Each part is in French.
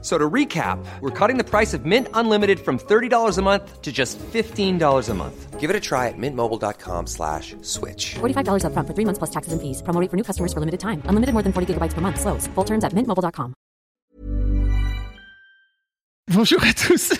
So to recap, we're cutting the price of Mint Unlimited from $30 a month to just $15 a month. Give it a try at mintmobile.com slash switch. $45 upfront for three months plus taxes and fees. Promo rate for new customers for limited time. Unlimited more than 40 gigabytes per month. Slows. Full terms at mintmobile.com. Bonjour à tous.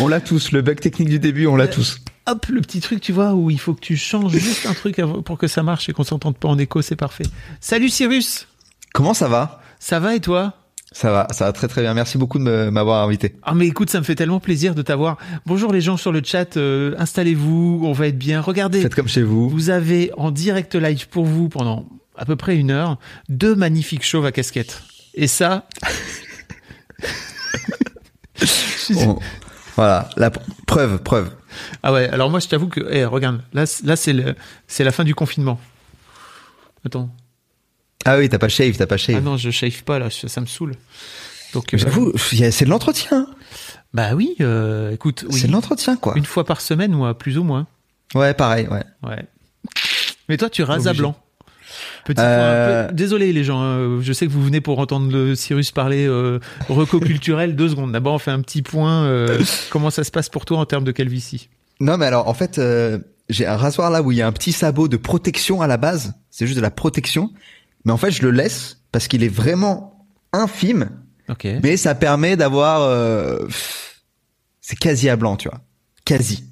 On l'a tous, le bug technique du début, on l'a tous. Hop, le petit truc, tu vois, où il faut que tu changes juste un truc pour que ça marche et qu'on s'entende pas en écho, c'est parfait. Salut Cyrus. Comment ça va? Ça va et toi? Ça va, ça va très très bien. Merci beaucoup de m'avoir invité. Ah mais écoute, ça me fait tellement plaisir de t'avoir. Bonjour les gens sur le chat, euh, installez-vous, on va être bien. Regardez, Faites comme chez vous. vous avez en direct live pour vous pendant à peu près une heure deux magnifiques chauves à casquette. Et ça, On- Voilà, la pr- preuve, preuve. ah ouais. Alors moi, je t'avoue que, eh, regarde, là, là c'est le, c'est la fin du confinement. Attends. Ah oui, t'as pas shave, t'as pas shave. Ah non, je shave pas là, ça, me saoule. Donc, euh, J'avoue, c'est de l'entretien. bah oui, euh, écoute, oui, C'est de l'entretien, quoi. une fois par semaine, moi, plus ou moins. Ouais, pareil, ouais. Ouais. Mais toi, tu rases à blanc. Petit Euh, point peu- Désolé les gens, hein, je sais que vous venez pour entendre le Cyrus parler euh, reco culturel. Deux secondes. D'abord, on fait un petit point. euh, comment ça se passe pour toi en termes de calvitie? Non, mais alors, en fait, euh, j'ai un rasoir là où il y a un petit sabot de protection à la base. C'est juste de la protection. Mais en fait, je le laisse parce qu'il est vraiment infime. Ok. Mais ça permet d'avoir... euh, c'est quasi à blanc, tu vois. Quasi.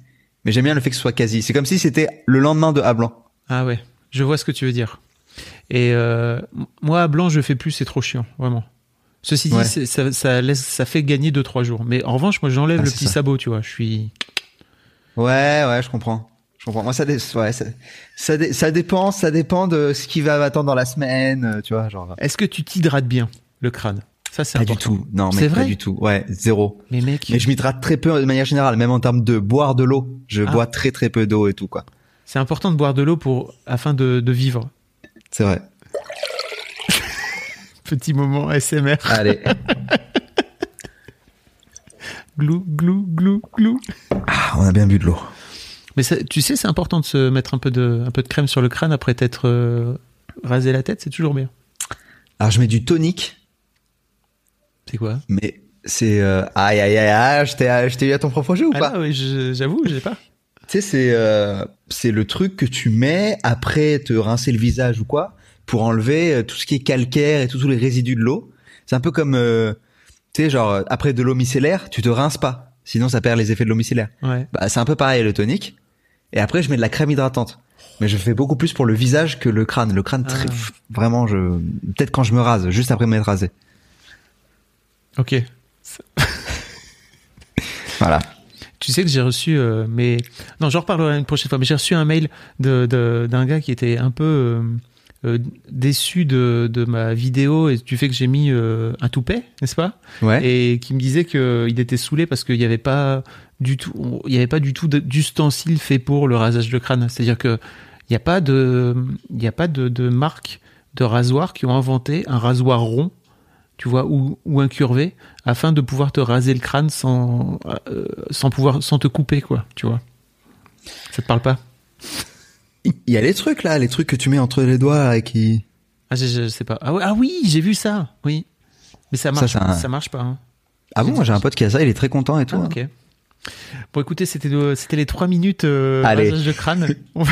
Mais j'aime bien le fait que ce soit quasi. C'est comme si c'était le lendemain de à blanc. Ah ouais, je vois ce que tu veux dire. Et euh, moi, à blanc, je fais plus, c'est trop chiant, vraiment. Ceci dit, Ouais. ça, ça laisse, ça fait gagner 2-3 jours. Mais en revanche, moi, j'enlève Ah, le petit ça. sabot, tu vois. Je suis. Ouais, ouais, je comprends. Je comprends. Moi, ça, dé- ouais, ça, ça, dé- ça dépend, ça dépend de ce qui va m'attendre dans la semaine, euh, tu vois, genre. Est-ce que tu t'hydrates bien, le crâne? Ça, c'est Pas du important. tout. Non, C'est mais vrai? pas du tout. Ouais, zéro. Mais mec, Mais je m'hydrate très peu de manière générale, même en termes de boire de l'eau. Je Ah. bois très très peu d'eau et tout, quoi. c'est important de boire de l'eau pour afin de, de vivre. C'est vrai. Petit moment SMR. Allez. Glou, glou, glou, glou. Ah, on a bien bu de l'eau. Mais ça- tu sais, c'est important de se mettre un peu de, un peu de crème sur le crâne après t'être euh, rasé la tête, c'est toujours bien. Alors, je mets du tonique, C'est quoi? Mais c'est, euh, aïe, aïe, aïe, aïe, je t'ai, eu à ton propre jeu ou Ah pas? oui, je- j'avoue, j'ai pas. Tu sais, c'est euh, c'est le truc que tu mets après te rincer le visage ou quoi pour enlever euh, tout ce qui est calcaire et tous les résidus de l'eau. C'est un peu comme, tu sais, genre après de l'eau micellaire, tu te rinces pas, sinon ça perd les effets de l'eau micellaire. Ouais. Bah, c'est un peu pareil le tonique. Et après, je mets de la crème hydratante. Mais je fais beaucoup plus pour le visage que le crâne. Le crâne, très, Ah. vraiment, je peut-être quand je me rase, juste après m'être rasé. Ok. Voilà. Tu sais que j'ai reçu, euh, mais non, j'en reparlerai une prochaine fois. Mais j'ai reçu un mail de d'un gars qui était un peu euh, euh, déçu de, de ma vidéo et du fait que j'ai mis euh, un toupet, n'est-ce pas? Ouais. Et qui me disait que il était saoulé parce qu'il n'y avait pas du tout, il y avait pas du tout d'ustensile fait pour le rasage de crâne. C'est-à-dire que il n'y a pas de, il a pas de, de marque de rasoir qui ont inventé un rasoir rond, tu vois, ou, ou incurvé, afin de pouvoir te raser le crâne sans, euh, sans pouvoir, sans te couper, quoi, tu vois. Ça te parle pas? Il y a les trucs là, les trucs que tu mets entre les doigts et qui. Ah, je, je sais pas. Ah, ouais, ah oui, j'ai vu ça. Oui, mais ça marche, c'est un- ça marche pas. hein. Ah bon, moi, j'ai un pote qui a ça, il est très content et tout. Ah, hein. ok. Bon, écoutez, c'était le- c'était les trois minutes euh, Allez. de crâne.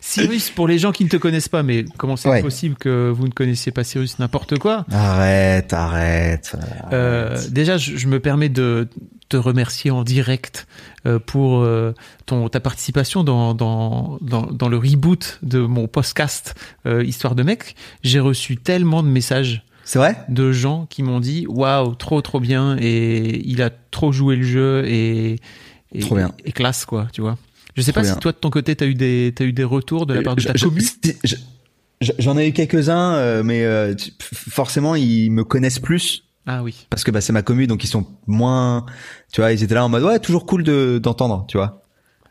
Cyrus, pour les gens qui ne te connaissent pas, mais comment c'est Ouais. possible que vous ne connaissiez pas Cyrus n'importe quoi? Arrête, arrête. Euh, Déjà, je, je me permets de te remercier en direct euh, pour euh, ton ta participation dans, dans dans dans le reboot de mon podcast Histoire de mec. J'ai reçu tellement de messages C'est vrai? de gens qui m'ont dit waouh trop trop bien et il a trop joué le jeu et et, Trop bien. et classe quoi tu vois je sais Trop pas bien. si toi de ton côté t'as eu des t'as eu des retours de la part de ta Je- je- commu? si- je- je- J'en ai eu quelques-uns, euh, mais euh, forcément ils me connaissent plus ah oui parce que bah, c'est ma commu, donc ils sont moins, tu vois, ils étaient là en mode ouais toujours cool de d'entendre, tu vois.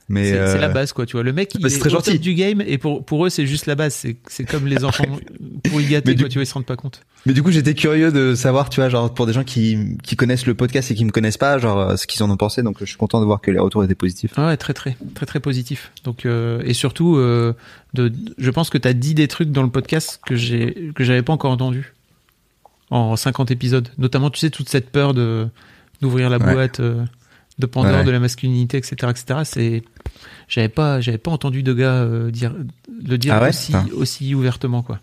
Mais C'est c'est euh, la base, quoi, tu vois. Le mec, il mais c'est est très top gentil. du game et pour, pour eux, c'est juste la base. C'est c'est comme les enfants pour y gâter, Mais du- quoi, tu vois, ils se rendent pas compte. Mais du coup, j'étais curieux de savoir, tu vois, genre pour des gens qui qui connaissent le podcast et qui me connaissent pas, genre euh, ce qu'ils en ont pensé. Donc, je suis content de voir que les retours étaient positifs. Ah Ouais, très, très, très, très positif. Donc, euh, et surtout, euh, de, je pense que tu as dit des trucs dans le podcast que j'ai, que j'avais pas encore entendu en 50 épisodes. Notamment, tu sais, toute cette peur de, d'ouvrir la boîte, euh, de Pandore, Ouais. de la masculinité, etc., etc. C'est, j'avais pas, j'avais pas entendu de gars euh, dire, le dire Ah ouais aussi, aussi ouvertement, quoi.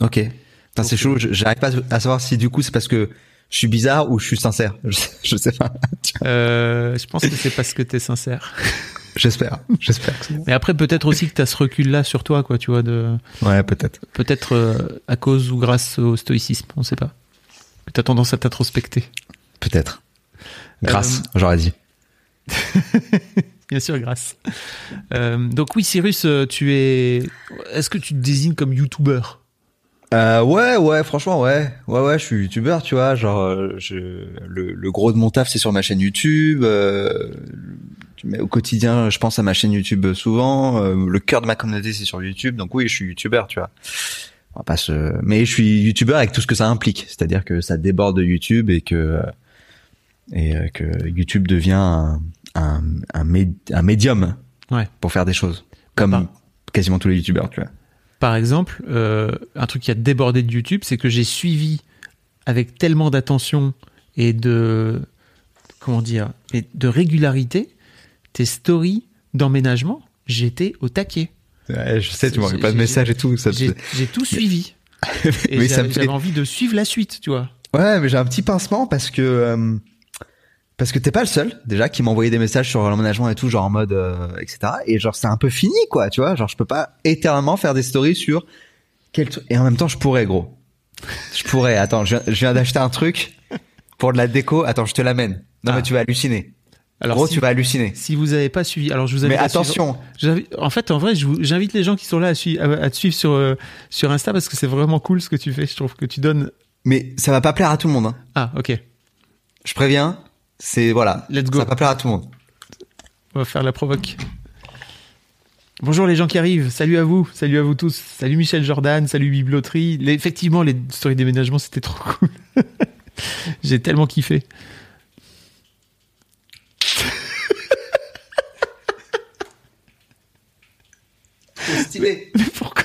Ok. C'est chaud. je- J'arrive pas à savoir si du coup c'est parce que je suis bizarre ou je suis sincère. Je, sais- je sais pas. Euh, je pense que c'est parce que t'es sincère. J'espère. J'espère. Mais après, peut-être aussi que t'as ce recul-là sur toi, quoi, tu vois, de, Ouais, peut-être. peut-être euh, à cause ou grâce au stoïcisme, on sait pas. Que t'as tendance à t'introspecter. Peut-être. Grâce, Euh, j'aurais dit. Bien sûr, grâce. Euh, donc oui, Cyrus, euh, tu es. Est-ce que tu te désignes comme youtubeur Euh, ouais, ouais, franchement, ouais, ouais, ouais, je suis youtubeur, tu vois, genre, euh, je, le, le gros de mon taf, c'est sur ma chaîne YouTube. Euh, mais au quotidien, je pense à ma chaîne YouTube souvent. euh, le cœur de ma communauté, c'est sur YouTube, donc oui, je suis youtubeur, tu vois. On va. Mais je suis youtubeur avec tout ce que ça implique, c'est-à-dire que ça déborde de YouTube et que et euh, que YouTube devient un un, un, mé- un médium Ouais. pour faire des choses, comme quasiment tous les youtubeurs, tu vois. Par exemple, euh, un truc qui a débordé de YouTube, c'est que j'ai suivi avec tellement d'attention et de comment dire, et de régularité tes stories d'emménagement. J'étais au taquet. Ouais, je sais, tu m'envoies pas de messages et tout. J'ai tout suivi. Et Mais fait- j'avais envie de suivre la suite, tu vois. Ouais, mais j'ai un petit pincement parce que euh, parce que t'es pas le seul déjà qui m'a envoyé des messages sur l'emménagement et tout, genre en mode euh, etc. Et genre c'est un peu fini quoi, tu vois. Genre je peux pas éternellement faire des stories sur quel truc. Et en même temps je pourrais gros. Je pourrais. Attends, je viens, d'acheter un truc pour de la déco. Attends, je te l'amène. Non Ah. mais tu vas halluciner. Alors, gros, si, tu vas halluciner. si vous avez pas suivi, alors je vous invite Mais à suivre- attention. En fait, en vrai, j'invite les gens qui sont là à, suivre, à, à te suivre sur, euh, sur Insta parce que c'est vraiment cool ce que tu fais. Je trouve que tu donnes. Mais ça va pas plaire à tout le monde. Hein. Ah, ok. Je préviens. C'est voilà. Let's go. Ça va pas plaire à tout le monde. On va faire la provoque. Bonjour les gens qui arrivent. Salut à vous. Salut à vous tous. Salut Michel Jordan. Salut Biblioterie. Les- effectivement, les stories déménagement, c'était trop cool. J'ai tellement kiffé. Stylé. Pourquoi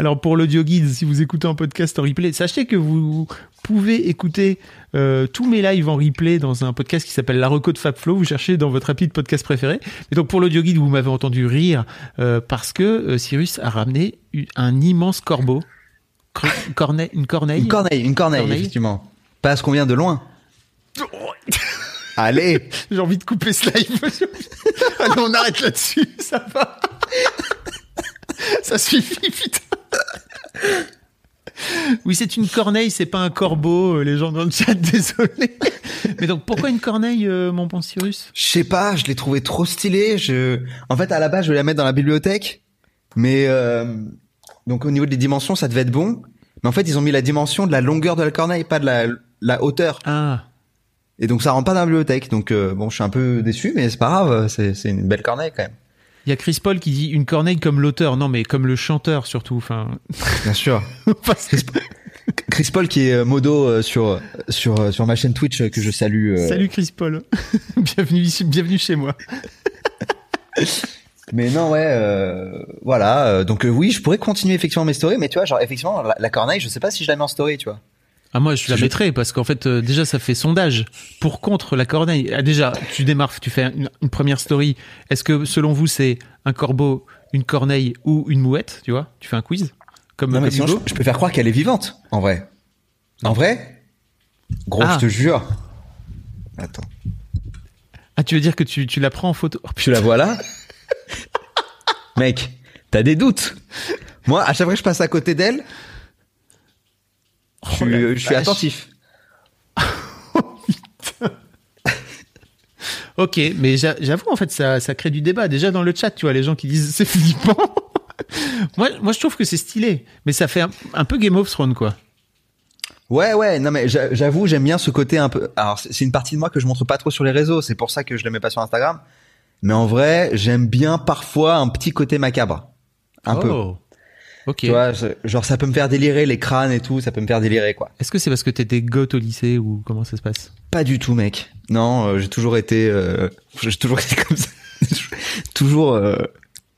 Alors pour l'audio guide, si vous écoutez un podcast en replay, sachez que vous pouvez écouter euh, tous mes lives en replay dans un podcast qui s'appelle La Reco de Fabflow. Vous cherchez dans votre appli de podcast préféré. Et donc pour l'audio guide, vous m'avez entendu rire euh, parce que euh, Cyrus a ramené un immense corbeau, Cor- corneille, une corneille. Une corneille, une corneille, Corneille. effectivement. Parce qu'on vient de loin. Allez. J'ai envie de couper ce live. Allez, on arrête là-dessus, ça va. ça suffit, putain. Oui, c'est une corneille, c'est pas un corbeau, euh, les gens dans le chat, désolé. Mais donc, pourquoi une corneille, euh, mon bon Cyrus? Je sais pas, je l'ai trouvé trop stylé. Je, en fait, à la base, je voulais la mettre dans la bibliothèque, mais euh... donc au niveau des dimensions, ça devait être bon. Mais en fait, ils ont mis la dimension de la longueur de la corneille, pas de la, la hauteur. Ah, Et donc ça rentre pas dans la bibliothèque. Donc euh, bon, je suis un peu déçu, mais c'est pas grave. C'est une belle corneille quand même. Il y a Chris Paul qui dit une corneille comme l'auteur. Non, mais comme le chanteur surtout. Enfin, Bien sûr. Chris Paul qui est euh, modo euh, sur sur euh, sur ma chaîne Twitch que je salue. euh, Salut Chris Paul. bienvenue, bienvenue chez moi. Mais non, ouais, euh, voilà. donc euh, oui, je pourrais continuer effectivement mes stories, mais tu vois, genre effectivement, la, la corneille, je sais pas si je la mets en story, tu vois. Ah moi je la Je- mettrais parce qu'en fait euh, déjà ça fait sondage pour contre la corneille. Ah, déjà tu démarres, tu fais une, une première story. Est-ce que selon vous c'est un corbeau, une corneille ou une mouette Tu vois? Tu fais un quiz comme, Non, mais sinon, je, peux faire croire qu'elle est vivante, en vrai. En vrai? Gros, Ah. je te jure. Attends. Ah tu veux dire que tu, tu la prends en photo? Oh, Tu la vois là? Mec, t'as des doutes. Moi, à chaque fois que je passe à côté d'elle, Oh je suis vache. attentif. Ok, mais j'a- j'avoue en fait ça, ça crée du débat. Déjà dans le chat, tu vois les gens qui disent c'est flippant. moi, moi je trouve que c'est stylé, mais ça fait un, un peu Game of Thrones quoi. Ouais, ouais, non mais j'a- j'avoue, j'aime bien ce côté un peu. Alors c'est une partie de moi que je montre pas trop sur les réseaux, c'est pour ça que je le mets pas sur Instagram. Mais en vrai, j'aime bien parfois un petit côté macabre, un peu. Ok. Tu vois, genre ça peut me faire délirer les crânes et tout, ça peut me faire délirer quoi. Est-ce que c'est parce que t'étais goth au lycée ou comment ça se passe? Pas du tout, mec. Non, euh, j'ai toujours été, euh, j'ai toujours été comme ça, toujours euh,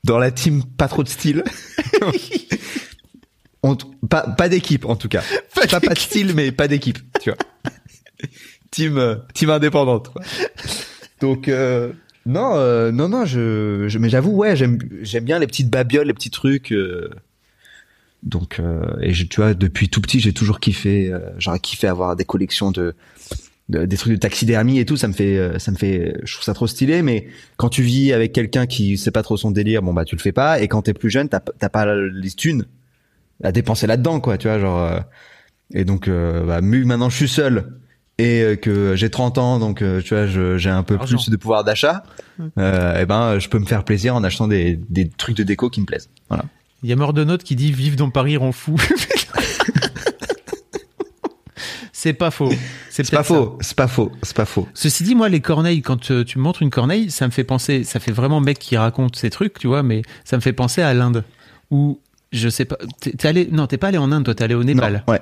dans la team, pas trop de style. On- pas pas d'équipe en tout cas. Pas, pas, de style, mais pas d'équipe, tu vois. team euh, team indépendante. Quoi. Donc euh, non euh, non non je, je mais j'avoue ouais j'aime j'aime bien les petites babioles les petits trucs. euh, donc euh, et je, tu vois depuis tout petit j'ai toujours kiffé euh, j'aurais kiffé avoir des collections de, de- des trucs de taxidermie et tout. Ça me fait euh, ça me fait je trouve ça trop stylé. Mais quand tu vis avec quelqu'un qui sait pas trop son délire bon bah tu le fais pas. Et quand t'es plus jeune t'as pas les thunes à dépenser là-dedans quoi tu vois genre euh, et donc euh, bah, maintenant je suis seul. Et euh, que j'ai 30 ans donc euh, tu vois j'ai un peu Argent. plus de pouvoir d'achat. Euh, et ben je peux me faire plaisir en achetant des, des trucs de déco qui me plaisent. Voilà Il y a Mordonote qui dit Vive dans Paris rend fou. c'est pas faux. C'est pas faux c'est pas faux c'est pas faux Ceci dit, moi, les corneilles, quand euh, tu me montres une corneille, ça me fait penser, ça fait vraiment mec qui raconte ces trucs, tu vois, mais ça me fait penser à l'Inde. Où, je sais pas, t'es t'es allé, non, t'es pas allé en Inde, toi, t'es allé au Népal. Non, ouais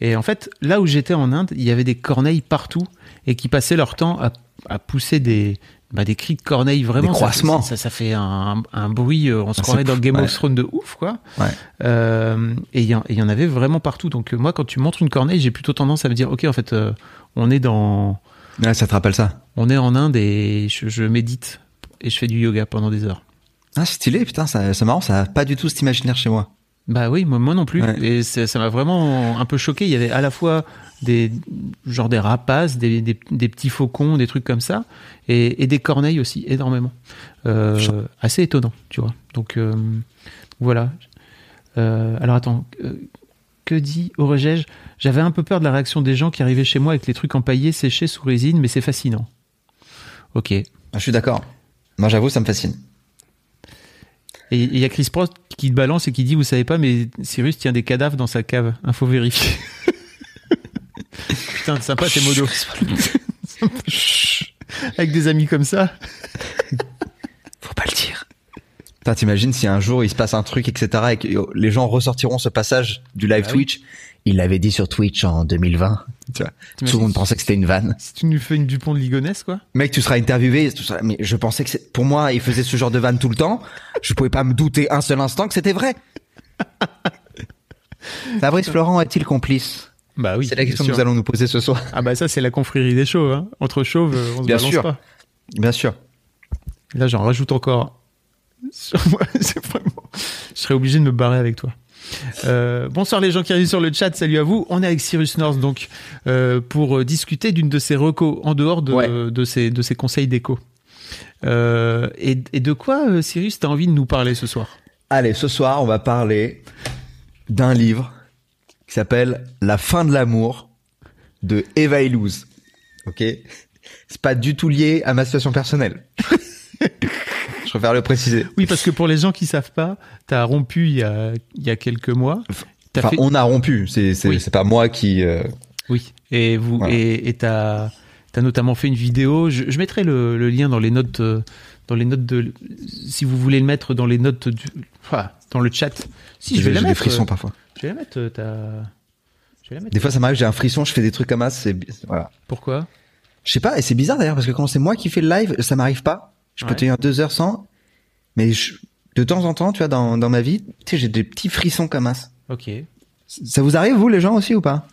Et en fait, là où j'étais en Inde, il y avait des corneilles partout et qui passaient leur temps à, à pousser des, bah, des cris de corneilles vraiment. Des ça- croissements. Ça, ça, fait un, un bruit, euh, on se Ah, croirait dans fou, Game ouais. of Thrones de ouf, quoi. ouais Euh, et il y, y en avait vraiment partout. Donc euh, moi, quand tu montres une corneille, j'ai plutôt tendance à me dire, ok, en fait, euh, on est dans, Ouais, ça te rappelle ça? On est en Inde et je, je médite et je fais du yoga pendant des heures. Ah, c'est stylé, putain, ça- c'est marrant, ça a pas du tout cet imaginaire chez moi. Bah oui, moi, moi non plus. Ouais. Et ça m'a vraiment un peu choqué. Il y avait à la fois des genre des rapaces, des, des, des petits faucons, des trucs comme ça, et, et des corneilles aussi, énormément. Euh, assez étonnant, tu vois. Donc euh, voilà. Euh, alors attends, que dit Aurégège? J'avais un peu peur de la réaction des gens qui arrivaient chez moi avec les trucs empaillés, séchés sous résine, mais c'est fascinant. Ok. Ah, je suis d'accord. Moi, j'avoue, ça me fascine. Et il y a Chris Prost qui te balance et qui dit, vous savez pas, mais Cyrus tient des cadavres dans sa cave. Info vérifiée. Putain, sympa tes modos. Avec des amis comme ça. Faut pas le dire. Putain, t'imagines si un jour il se passe un truc, etc., et que les gens ressortiront ce passage du live Ah oui. Il l'avait dit sur Twitch en 2020. Tu vois. T'imagines Tout le monde pensait que c'était une vanne. Si tu nous fais une Dupont de Ligonnès, quoi. Mec, tu seras interviewé, tu seras- mais je pensais que c'est, pour moi, il faisait ce genre de vanne tout le temps. Je pouvais pas me douter un seul instant que c'était vrai. Fabrice Florent est-il complice? Bah oui. c'est la question que nous allons nous poser ce soir. Ah bah ça, c'est la confrérie des chauves. Hein. Entre chauves, euh, on se Bien balance sûr. pas. Bien sûr. Là, j'en rajoute encore. Sur moi, c'est vraiment... Je serais obligé de me barrer avec toi. Euh, bonsoir les gens qui arrivent sur le chat, salut à vous. On est avec Cyrus North donc euh, pour euh, discuter d'une de ses recos en dehors de, Ouais. de, ses, de ses conseils d'éco. Euh, et, et de quoi, Cyrus, t'as envie de nous parler ce soir? Allez, ce soir, on va parler d'un livre qui s'appelle La fin de l'amour de Eva Illouz. Ok? C'est pas du tout lié à ma situation personnelle. Préfère le préciser. Oui, parce que pour les gens qui savent pas, t'as rompu il y a, il y a quelques mois. Enfin, fait- on a rompu. C'est c'est Oui. pas moi qui. euh, Oui, et vous Voilà. et t'as as notamment fait une vidéo. Je, je mettrai le, le lien dans les notes dans les notes de si vous voulez le mettre dans les notes du enfin, dans le chat. Si je vais j'ai la des mettre. frissons euh, parfois. Je vais la mettre. ta- Je vais la mettre. Des fois, ça m'arrive, j'ai un frisson, je fais des trucs comme ça. C'est voilà. Pourquoi? Je sais pas, et c'est bizarre d'ailleurs parce que quand c'est moi qui fais le live, ça m'arrive pas. Je peux tenir deux heures sans, mais je- de temps en temps, tu vois, dans, dans ma vie, tu sais, j'ai des petits frissons comme ça. Ok. Ça vous arrive, vous, les gens aussi, ou pas?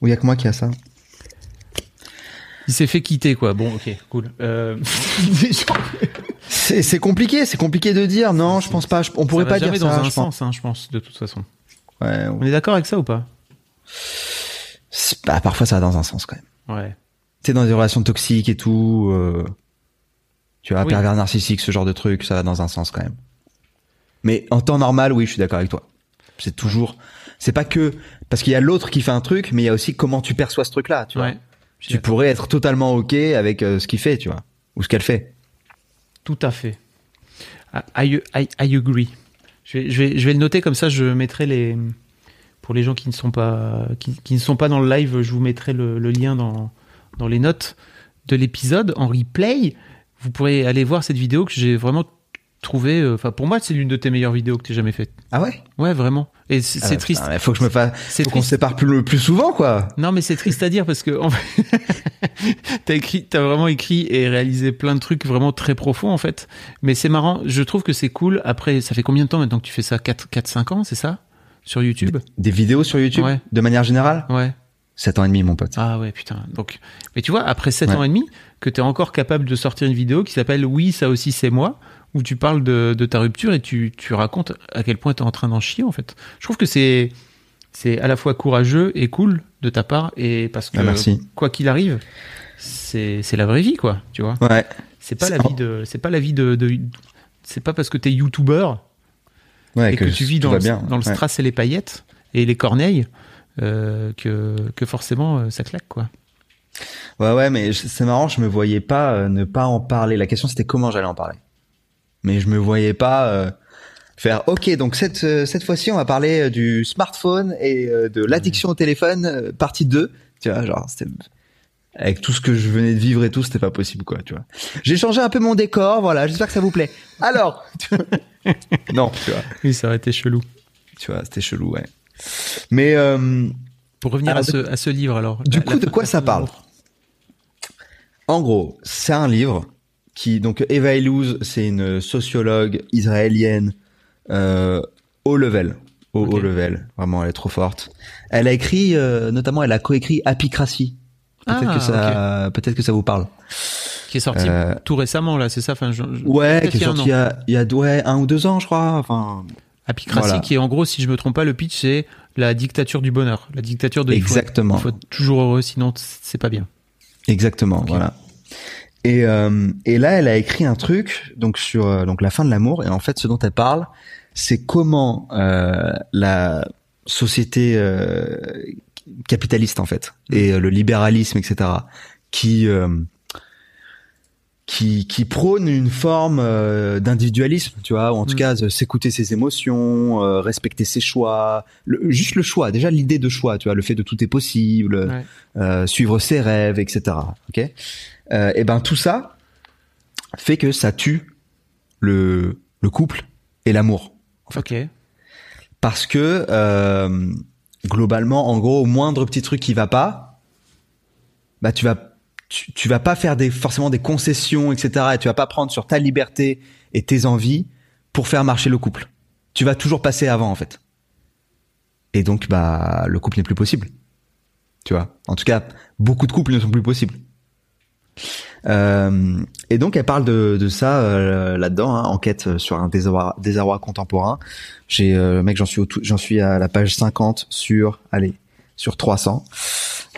Ou il y a que moi qui a ça? Il s'est fait quitter quoi. Bon, ok, cool. Euh... C'est c'est compliqué, c'est compliqué de dire. Non, je pense pas. je- on pourrait ça va pas dire jamais ça. dans un je pense. sens, hein, je pense, de toute façon. Ouais, On est d'accord avec ça ou pas? Bah, parfois, ça va dans un sens quand même. Ouais. Tu sais, dans des relations toxiques et tout, euh, tu vois, Oui. pervers narcissique, ce genre de truc, ça va dans un sens quand même. Mais en temps normal, oui, je suis d'accord avec toi. C'est toujours, c'est pas que parce qu'il y a l'autre qui fait un truc, mais il y a aussi comment tu perçois ce truc-là, tu vois. Ouais. Tu pourrais être totalement ok avec euh, ce qu'il fait, tu vois, ou ce qu'elle fait. Tout à fait. I, I, I agree. Je vais, je, vais, je vais le noter comme ça, je mettrai les. pour les gens qui ne sont pas qui, qui ne sont pas dans le live, je vous mettrai le, le lien dans dans les notes de l'épisode en replay. Vous pourrez aller voir cette vidéo que j'ai vraiment trouvé. euh, Enfin, pour moi, c'est l'une de tes meilleures vidéos que tu jamais faites. Ah ouais? Ouais, vraiment. Et c'est c'est Ah, triste. Il faut que je me fasse. C'est Faut qu'on se sépare plus, plus souvent, quoi. Non, mais c'est triste à dire parce que en fait, t'as écrit, t'as vraiment écrit et réalisé plein de trucs vraiment très profonds en fait. Mais c'est marrant. Je trouve que c'est cool. Après, ça fait combien de temps maintenant que tu fais ça? 4, 4 5 ans, c'est ça? Sur YouTube? Des vidéos sur YouTube, Ouais. de manière générale? Ouais. 7 ans et demi, mon pote. Ah ouais, putain. Donc, mais tu vois, après 7 Ouais. ans et demi, que t'es encore capable de sortir une vidéo qui s'appelle Oui, ça aussi c'est moi, où tu parles de, de ta rupture et tu, tu racontes à quel point t'es en train d'en chier en fait. Je trouve que c'est c'est à la fois courageux et cool de ta part et parce que Ah, merci. quoi qu'il arrive, c'est la vraie vie quoi, tu vois. Ouais. C'est pas la vie de c'est pas la vie de, de c'est pas parce que t'es youtubeur Ouais, et que, tu vis dans, le, bien. dans le Ouais. strass et les paillettes et les corneilles que que forcément euh, ça claque quoi. Ouais, ouais, mais c'est marrant, je me voyais pas euh, ne pas en parler. La question c'était comment j'allais en parler. Mais je me voyais pas euh, faire. Ok, donc cette euh, cette fois-ci, on va parler euh, du smartphone et euh, de l'addiction au téléphone, euh, partie 2. Tu vois, genre c'était avec tout ce que je venais de vivre et tout, c'était pas possible, quoi. Tu vois. J'ai changé un peu mon décor, voilà. J'espère que ça vous plaît. Alors, tu vois. non, tu vois, Oui, ça aurait été chelou. tu vois, c'était chelou, ouais. Mais euh, Pour revenir Alors, à, ce, à ce livre alors. du coup, de quoi ça parle. En gros, c'est un livre qui donc Eva Illouz, c'est une sociologue israélienne euh, haut level, au haut level. Vraiment, elle est trop forte. Elle a écrit, euh, notamment, elle a coécrit Apicratie. Peut-être Ah, que ça, peut-être que ça vous parle. Qui est sorti Euh, tout récemment là, c'est ça. Enfin, je- je- Ouais, qui est sorti il y a, il y a ouais, un ou deux ans, je crois. Enfin, Apicratie, Voilà. qui est en gros, si je me trompe pas, le pitch c'est la dictature du bonheur, la dictature de Exactement. Il faut, être toujours heureux, sinon c'est pas bien. Exactement, voilà. Et, euh, et là, elle a écrit un truc donc sur euh, donc la fin de l'amour. Et en fait, ce dont elle parle, c'est comment euh, la société euh, capitaliste en fait et euh, le libéralisme, etc., qui euh, qui, qui prône une forme euh, d'individualisme, tu vois, ou en tout Mm. cas s'écouter ses émotions, euh, respecter ses choix, le- juste le choix, déjà l'idée de choix, tu vois, le fait de tout est possible, Ouais. euh, suivre ses rêves, etc. Ok? Euh, Et ben tout ça fait que ça tue le le couple et l'amour Ok. parce que euh, globalement, en gros, au moindre petit truc qui va pas, bah tu vas tu, tu vas pas faire des forcément des concessions, etc. Et tu vas pas prendre sur ta liberté et tes envies pour faire marcher le couple. Tu vas toujours passer avant en fait. Et donc bah le couple n'est plus possible. Tu vois? En tout cas, beaucoup de couples ne sont plus possibles. Euh, et donc elle parle de, ça euh, là-dedans, hein, enquête sur un désarroi, contemporain. J'ai euh, mec, j'en suis à la page 50 sur allez sur 300.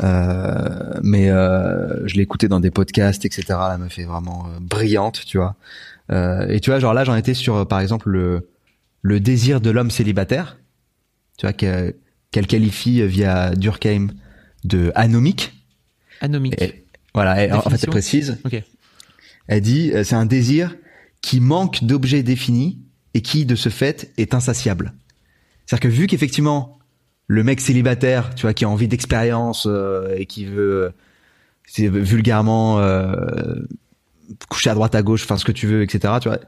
Euh, mais euh, je l'ai écouté dans des podcasts, etc. Elle me fait vraiment euh, brillante, tu vois. Euh, et tu vois, genre là, j'en étais sur, euh, par exemple, le le désir de l'homme célibataire, tu vois, que- qu'elle qualifie via Durkheim de anomique. Anomique. Et, voilà, et en fait, elle précise. Ok. Elle dit, c'est un désir qui manque d'objets définis et qui, de ce fait, est insatiable. C'est-à-dire que vu qu'effectivement, le mec célibataire, tu vois, qui a envie d'expérience euh, et qui veut, euh, c'est vulgairement euh, coucher à droite à gauche, enfin ce que tu veux, etc. Tu vois.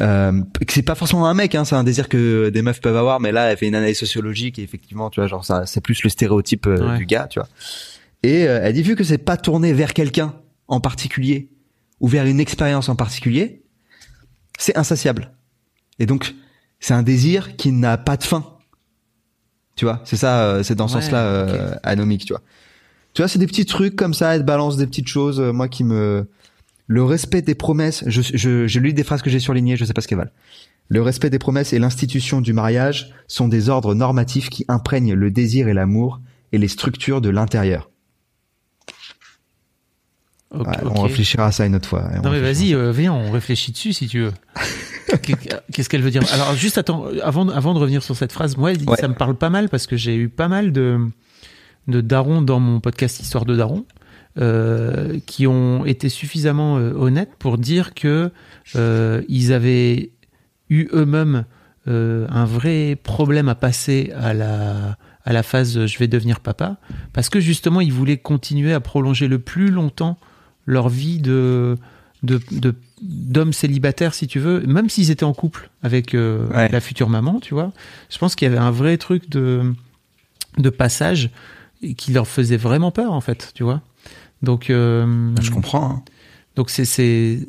Euh, c'est pas forcément un mec, hein, c'est un désir que des meufs peuvent avoir, mais là, elle fait une analyse sociologique et effectivement, tu vois, genre ça, c'est plus le stéréotype euh, Ouais. du gars, tu vois. Et euh, elle dit vu que c'est pas tourné vers quelqu'un en particulier ou vers une expérience en particulier, c'est insatiable. Et donc, c'est un désir qui n'a pas de fin. Tu vois, c'est ça, euh, c'est dans ce Ouais, sens-là euh, anomique, tu vois. Tu vois, c'est des petits trucs comme ça, elle balance des petites choses, euh, moi qui me... Le respect des promesses, je, je, je lis des phrases que j'ai surlignées, je sais pas ce qu'elles valent. Le respect des promesses et l'institution du mariage sont des ordres normatifs qui imprègnent le désir et l'amour et les structures de l'intérieur. Ouais. On réfléchira à ça une autre fois. On Non mais vas-y, euh, viens, on réfléchit dessus si tu veux. Qu'est-ce qu'elle veut dire? Alors juste attends, avant, avant de revenir sur cette phrase, moi Ouais. ça me parle pas mal parce que j'ai eu pas mal de, de darons dans mon podcast Histoire de darons euh, qui ont été suffisamment euh, honnêtes pour dire que ils avaient eu eux-mêmes un vrai problème à passer à la à la phase je vais devenir papa, parce que justement ils voulaient continuer à prolonger le plus longtemps leur vie de d'hommes célibataires si tu veux, même s'ils étaient en couple avec euh, Ouais. la future maman, tu vois. Je pense qu'il y avait un vrai truc de de passage qui leur faisait vraiment peur en fait, tu vois. Donc euh, Je comprends. hein. donc c'est c'est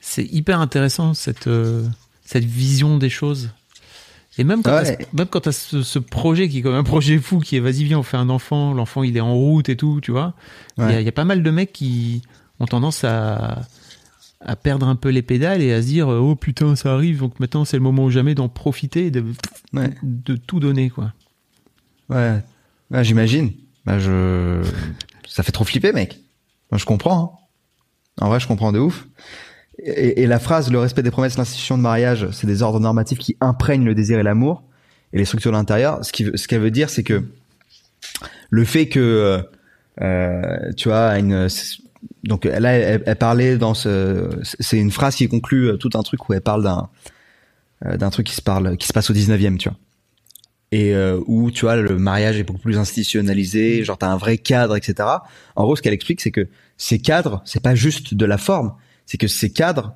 c'est hyper intéressant cette euh, cette vision des choses. Et même quand Ouais. même quand t'as ce, ce projet qui est comme un projet fou qui est vas-y viens on fait un enfant, l'enfant il est en route et tout, tu vois. Ouais. il y a pas mal de mecs qui ont tendance à à perdre un peu les pédales et à se dire oh putain ça arrive donc maintenant c'est le moment ou jamais d'en profiter et de Ouais. de tout donner quoi. Ouais, Ouais, j'imagine. Bah, je, ça fait trop flipper, mec. Moi, je comprends. hein. En vrai, je comprends de ouf. Et, et la phrase, le respect des promesses, l'institution de mariage, c'est des ordres normatifs qui imprègnent le désir et l'amour et les structures de l'intérieur. Ce qui, ce qu'elle veut dire, c'est que le fait que, euh, tu vois, une, donc là, elle, elle parlait dans ce, c'est une phrase qui conclut tout un truc où elle parle d'un, euh, d'un truc qui se parle, qui se passe au 19e, tu vois et euh, où tu vois le mariage est beaucoup plus institutionnalisé, genre t'as un vrai cadre, etc. En gros, ce qu'elle explique, c'est que ces cadres, c'est pas juste de la forme, c'est que ces cadres,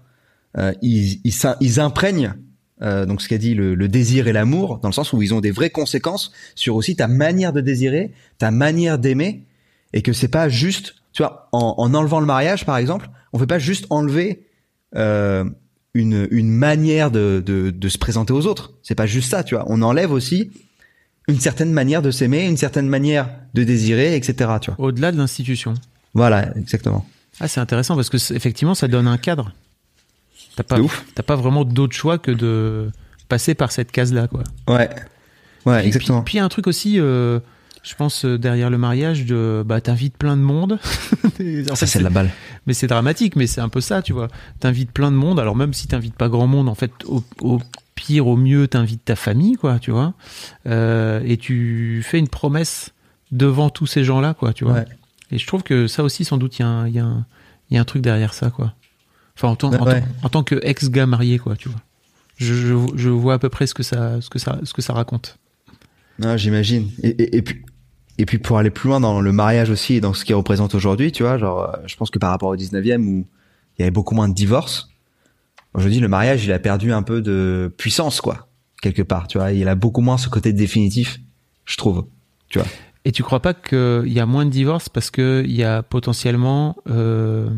euh, ils, ils, ils imprègnent euh, donc ce qu'a dit le, le désir et l'amour, dans le sens où ils ont des vraies conséquences sur aussi ta manière de désirer, ta manière d'aimer, et que c'est pas juste, tu vois, en, en enlevant le mariage, par exemple, on fait pas juste enlever euh, une, une manière de, de, de se présenter aux autres. C'est pas juste ça, tu vois. On enlève aussi une certaine manière de s'aimer, une certaine manière de désirer, etc. Tu vois. Au-delà de l'institution. Voilà, exactement. Ah, c'est intéressant parce que effectivement, ça donne un cadre. T'as pas, t'as pas vraiment d'autre choix que de passer par cette case-là, quoi. Ouais, ouais, Puis- exactement. Puis, puis il y a un truc aussi, euh, je pense euh, derrière le mariage, de bah t'invites plein de monde. Ça, c'est de la balle. mais c'est dramatique, mais c'est un peu ça, tu vois. T'invites plein de monde, alors même si t'invites pas grand monde, en fait, au, au pire, au mieux, t'invites ta famille, quoi, tu vois. Euh, et tu fais une promesse devant tous ces gens-là, quoi, tu vois. Ouais. Et je trouve que ça aussi, sans doute, il y, a un- il y, a un- il y a un truc derrière ça, quoi. Enfin, en tant, en Ouais. en tant que ex-gars marié, quoi, tu vois. Je, je, je vois à peu près ce que ça, ce que ça, ce que ça raconte. Non, j'imagine. Et, et, et puis, et puis pour aller plus loin dans le mariage aussi et dans ce qu'il représente aujourd'hui, tu vois, genre, euh, je pense que par rapport au 19e où il y avait beaucoup moins de divorces, aujourd'hui le mariage il a perdu un peu de puissance, quoi, quelque part, tu vois. Il a beaucoup moins ce côté définitif, je trouve, tu vois. Et tu crois pas qu'il y a moins de divorces parce qu'il y a potentiellement euh,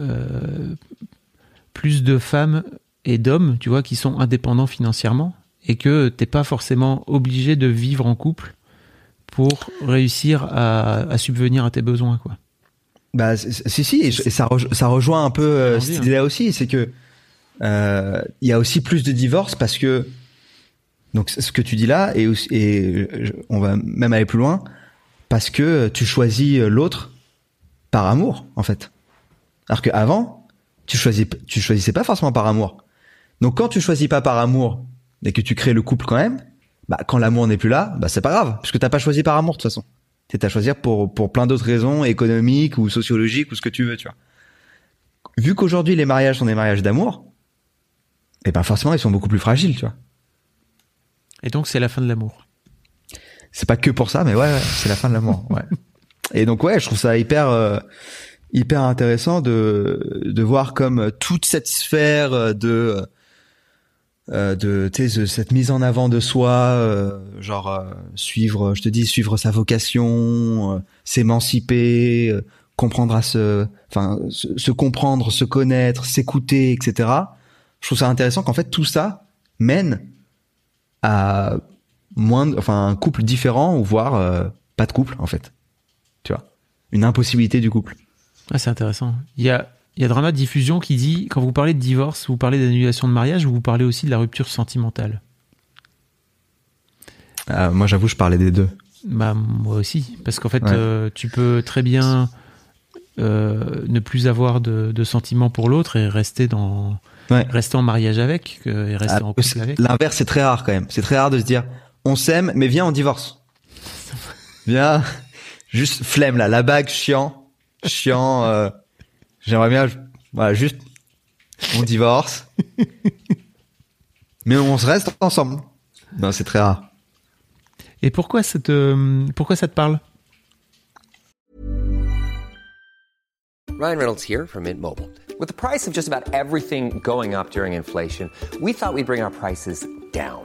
euh, plus de femmes et d'hommes, tu vois, qui sont indépendants financièrement et que t'es pas forcément obligé de vivre en couple pour réussir à, à subvenir à tes besoins, quoi. Bah si si et, ça, ça rejoint un peu euh, cette hein. idée-là aussi, c'est que euh, il y a aussi plus de divorces parce que donc ce que tu dis là et, on va même aller plus loin parce que tu choisis l'autre par amour en fait. Alors que avant tu choisis tu choisissais pas forcément par amour. Donc quand tu choisis pas par amour et que tu crées le couple quand même, bah quand l'amour n'est plus là, bah c'est pas grave puisque t'as pas choisi par amour de toute façon. C'est à choisir pour, pour plein d'autres raisons économiques ou sociologiques ou ce que tu veux, tu vois. Vu qu'aujourd'hui les mariages sont des mariages d'amour, et ben forcément ils sont beaucoup plus fragiles, tu vois. Et donc c'est la fin de l'amour. C'est pas que pour ça, mais ouais, ouais, c'est la fin de l'amour. Ouais. Et donc ouais, je trouve ça hyper euh, hyper intéressant de de voir comme toute cette sphère de euh, de cette mise en avant de soi, euh, genre euh, suivre, je te dis suivre sa vocation, euh, s'émanciper, comprendre à se, enfin se, comprendre, se connaître, s'écouter, etc. Je trouve ça intéressant qu'en fait tout ça mène à moins, enfin un couple différent ou voire pas de couple en fait. Tu vois, une impossibilité du couple. Ah, c'est intéressant. Il y a, il y a Drama Diffusion qui dit quand vous parlez de divorce, vous parlez d'annulation de mariage, ou vous parlez aussi de la rupture sentimentale? Euh, moi j'avoue, je parlais des deux. Bah moi aussi, parce qu'en fait, Ouais. euh, tu peux très bien euh, ne plus avoir de, de sentiments pour l'autre et rester dans Ouais. rester en mariage avec et rester Ah, en couple avec. L'inverse, c'est très rare quand même. C'est très rare de se dire, on s'aime, mais viens, on divorce. viens, juste flemme là, la bague, chiant, chiant. Euh, J'aimerais bien, voilà, juste, on divorce, mais on se reste ensemble. Non, c'est très rare. Et pourquoi ça te, pourquoi ça te parle? Ryan Reynolds here from Mint Mobile. With the price of just about everything going up during inflation, we thought we'd bring our prices down.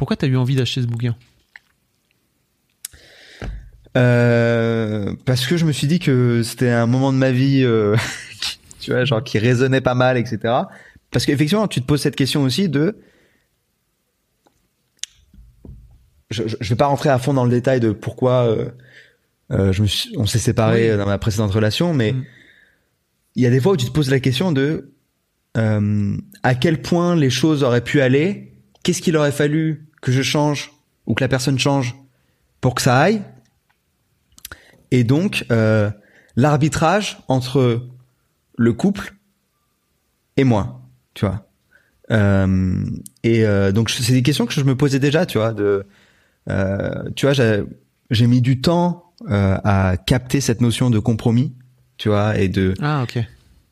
Pourquoi t'as eu envie d'acheter ce bouquin? Euh, parce que je me suis dit que c'était un moment de ma vie, euh, qui- tu vois, genre qui résonnait pas mal, etc. Parce qu'effectivement, tu te poses cette question aussi de. Je, je, je vais pas rentrer à fond dans le détail de pourquoi euh, je me suis, on s'est séparés Oui. dans ma précédente relation, mais Mm. il y a des fois où tu te poses la question de à quel point les choses auraient pu aller, qu'est-ce qu'il aurait fallu que je change ou que la personne change pour que ça aille. Et donc, euh, l'arbitrage entre le couple et moi, tu vois. Euh, et euh, donc, c'est des questions que je me posais déjà, tu vois. De, euh, tu vois, j'ai mis du temps euh, à capter cette notion de compromis, tu vois, et de Ah, ok.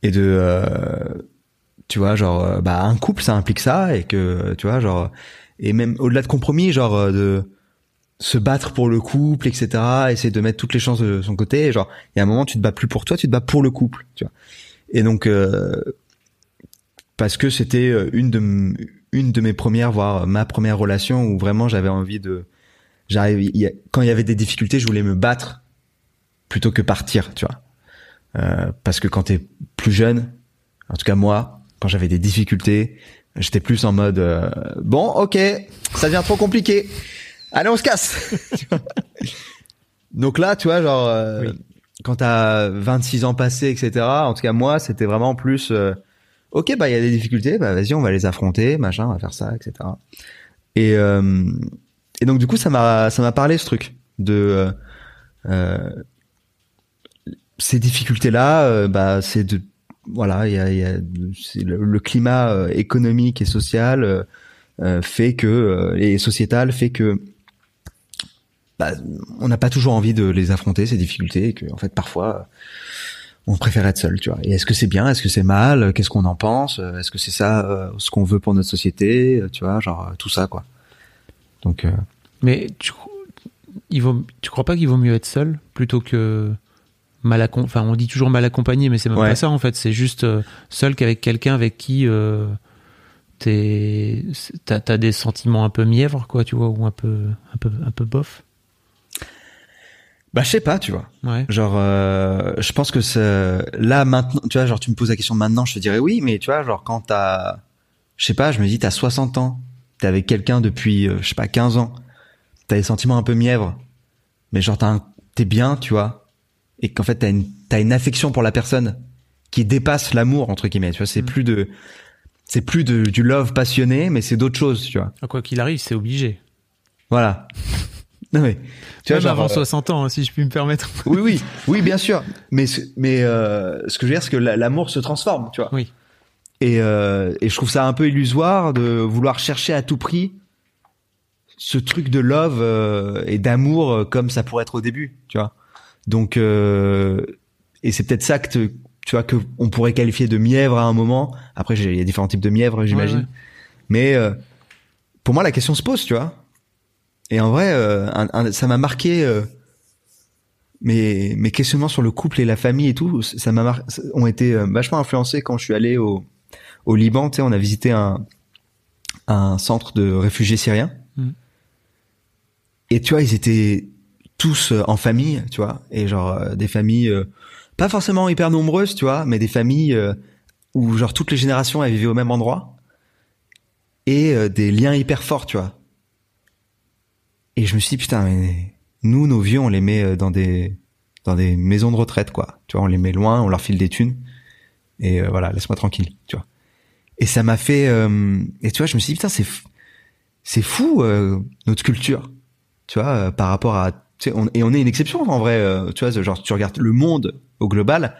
et de euh, tu vois genre bah un couple ça implique ça et que tu vois genre et même au-delà de compromis genre euh, de se battre pour le couple etc essayer de mettre toutes les chances de son côté genre il y a un moment tu te bats plus pour toi tu te bats pour le couple tu vois. Et donc euh, parce que c'était euh, une de une de mes premières voire ma première relation où vraiment j'avais envie de j'arrive quand il y avait des difficultés je voulais me battre plutôt que partir tu vois. Euh, parce que quand t'es plus jeune, en tout cas moi, quand j'avais des difficultés, j'étais plus en mode euh, bon, ok, ça devient trop compliqué. Allez, on se casse. Donc là, tu vois, genre euh, Oui. quand t'as 26 ans passés, etc. En tout cas moi, c'était vraiment plus euh, ok, bah il y a des difficultés, bah vas-y, on va les affronter, machin, on va faire ça, etc. Et euh, et donc du coup, ça m'a ça m'a parlé ce truc de ces difficultés-là, euh, bah, c'est de voilà, il y a, le, climat euh, économique et social euh, euh, fait que et sociétal fait que bah, on n'a pas toujours envie de les affronter ces difficultés et que en fait parfois on préfère être seul, tu vois. Et est-ce que c'est bien, est-ce que c'est mal, qu'est-ce qu'on en pense, est-ce que c'est ça ce qu'on veut pour notre société, tu vois, genre tout ça quoi. Donc Mais tu, il vaut, tu crois pas qu'il vaut mieux être seul plutôt que mal Enfin, on dit toujours mal accompagné, mais c'est même Ouais. pas ça en fait. C'est juste euh, seul qu'avec quelqu'un avec qui euh, t'as as des sentiments un peu mièvres, quoi, tu vois, ou un peu, un peu, un peu bof. bah je sais pas, tu vois. Ouais. Genre, euh, je pense que c'est là maintenant, tu vois, genre tu me poses la question maintenant, je te dirais oui, mais tu vois, genre quand t'as, je sais pas, je me dis t'as 60 ans, t'es avec quelqu'un depuis, euh, je sais pas, 15 ans, t'as des sentiments un peu mièvres, mais genre t'es bien, tu vois, et qu'en fait t'as une t'as une affection pour la personne qui dépasse l'amour entre guillemets, tu vois, c'est plus de c'est plus de, du love passionné, mais c'est d'autres choses, tu vois. Quoi qu'il arrive, c'est obligé. Voilà. Non mais tu Même genre, avant euh, 60 ans, hein, si je puis me permettre. oui, oui, oui, bien sûr. Mais ce- mais euh, ce que je veux dire, c'est que la- l'amour se transforme, tu vois. Oui. Et euh, et je trouve ça un peu illusoire de vouloir chercher à tout prix ce truc de love euh, et d'amour euh, comme ça pourrait être au début, tu vois. Donc euh, et c'est peut-être ça que te- tu vois que on pourrait qualifier de mièvre à un moment. Après, il y a différents types de mièvres, j'imagine. ouais. Mais euh, pour moi, la question se pose, tu vois. Et en vrai, euh, un- un- ça m'a marqué. euh, mes, mes questionnements sur le couple et la famille et tout, ça m'a mar- ont été vachement influencés quand je suis allé au, au Liban. Tu sais, on a visité un, un centre de réfugiés syriens. Mhm. Et tu vois, ils étaient tous euh, en famille, tu vois, et genre euh, des familles euh, pas forcément hyper nombreuses, tu vois, mais des familles où genre toutes les générations elles vivaient au même endroit et des liens hyper forts, tu vois. Et je me suis dit putain, mais nous nos vieux on les met dans des dans des maisons de retraite quoi. Tu vois, on les met loin, on leur file des thunes et voilà, laisse-moi tranquille, tu vois. Et ça m'a fait euh, et tu vois, je me suis dit putain, c'est c'est fou euh, notre culture. Tu vois, euh, par rapport à on, et on est une exception en vrai, euh, tu vois, genre tu regardes le monde au global,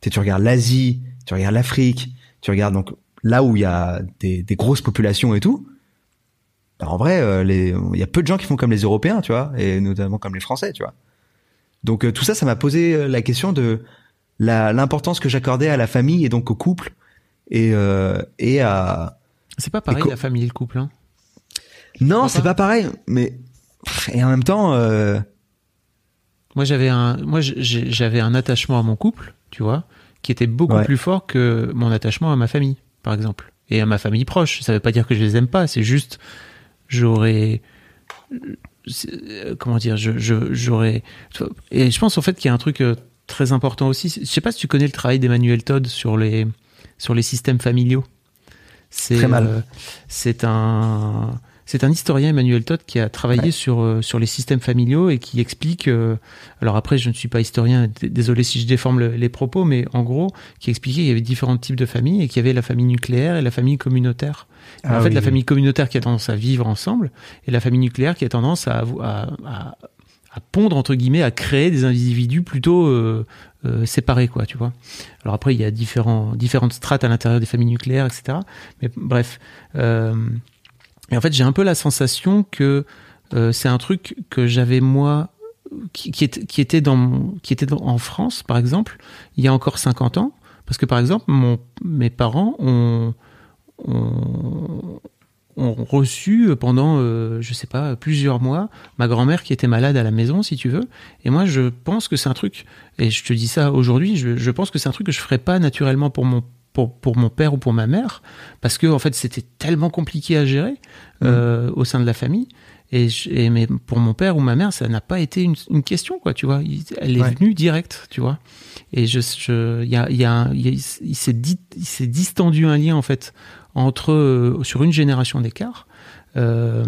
tu regardes l'Asie, tu regardes l'Afrique, tu regardes donc là où il y a des, des grosses populations et tout. bah, en vrai, euh, il y a peu de gens qui font comme les Européens, tu vois, et notamment comme les Français, tu vois. Donc euh, tout ça, ça m'a posé euh, la question de l'importance que j'accordais à la famille et donc au couple et euh, et à C'est pas pareil la famille et le couple. Hein? non, c'est pas pas pareil, mais et en même temps, euh, Moi j'avais un, moi j'avais un attachement à mon couple, tu vois, qui était beaucoup Ouais. plus fort que mon attachement à ma famille, par exemple, et à ma famille proche. Ça veut pas dire que je les aime pas, c'est juste j'aurais euh, comment dire, je je- j'aurais et je pense en fait qu'il y a un truc euh, très important aussi. Je sais pas si tu connais le travail d'Emmanuel Todd sur les sur les systèmes familiaux. C'est Très mal. euh, c'est un c'est un historien Emmanuel Todd qui a travaillé Ouais. sur euh, sur les systèmes familiaux et qui explique euh, alors après je ne suis pas historien désolé si je déforme le- les propos mais en gros qui expliquait qu'il y avait différents types de familles et qu'il y avait la famille nucléaire et la famille communautaire. Ah en fait oui, la famille communautaire qui a tendance à vivre ensemble et la famille nucléaire qui a tendance à à, à, à pondre entre guillemets à créer des individus plutôt euh, euh, séparés quoi tu vois. Alors après il y a différents différentes strates à l'intérieur des familles nucléaires etc. Mais bref. Euh, et en fait, j'ai un peu la sensation que euh, c'est un truc que j'avais moi, qui, était, qui était, en France, par exemple, il y a encore 50 ans. Parce que, par exemple, mes parents ont, ont, ont reçu pendant, euh, je sais pas, plusieurs mois, ma grand-mère qui était malade à la maison, si tu veux. Et moi, je pense que c'est un truc, et je te dis ça aujourd'hui, je, je pense que c'est un truc que je ferais pas naturellement pour mon pour, pour mon père ou pour ma mère, parce que en fait c'était tellement compliqué à gérer euh, au sein de la famille. Et, je- et mais pour mon père ou ma mère, ça n'a pas été une, une question, quoi, tu vois. Il- elle est Ouais. venue directe, tu vois. Et je, je, il y a, il y a, un- il y a- il s'est dit, il s'est distendu un lien en fait entre euh, sur une génération d'écart, euh,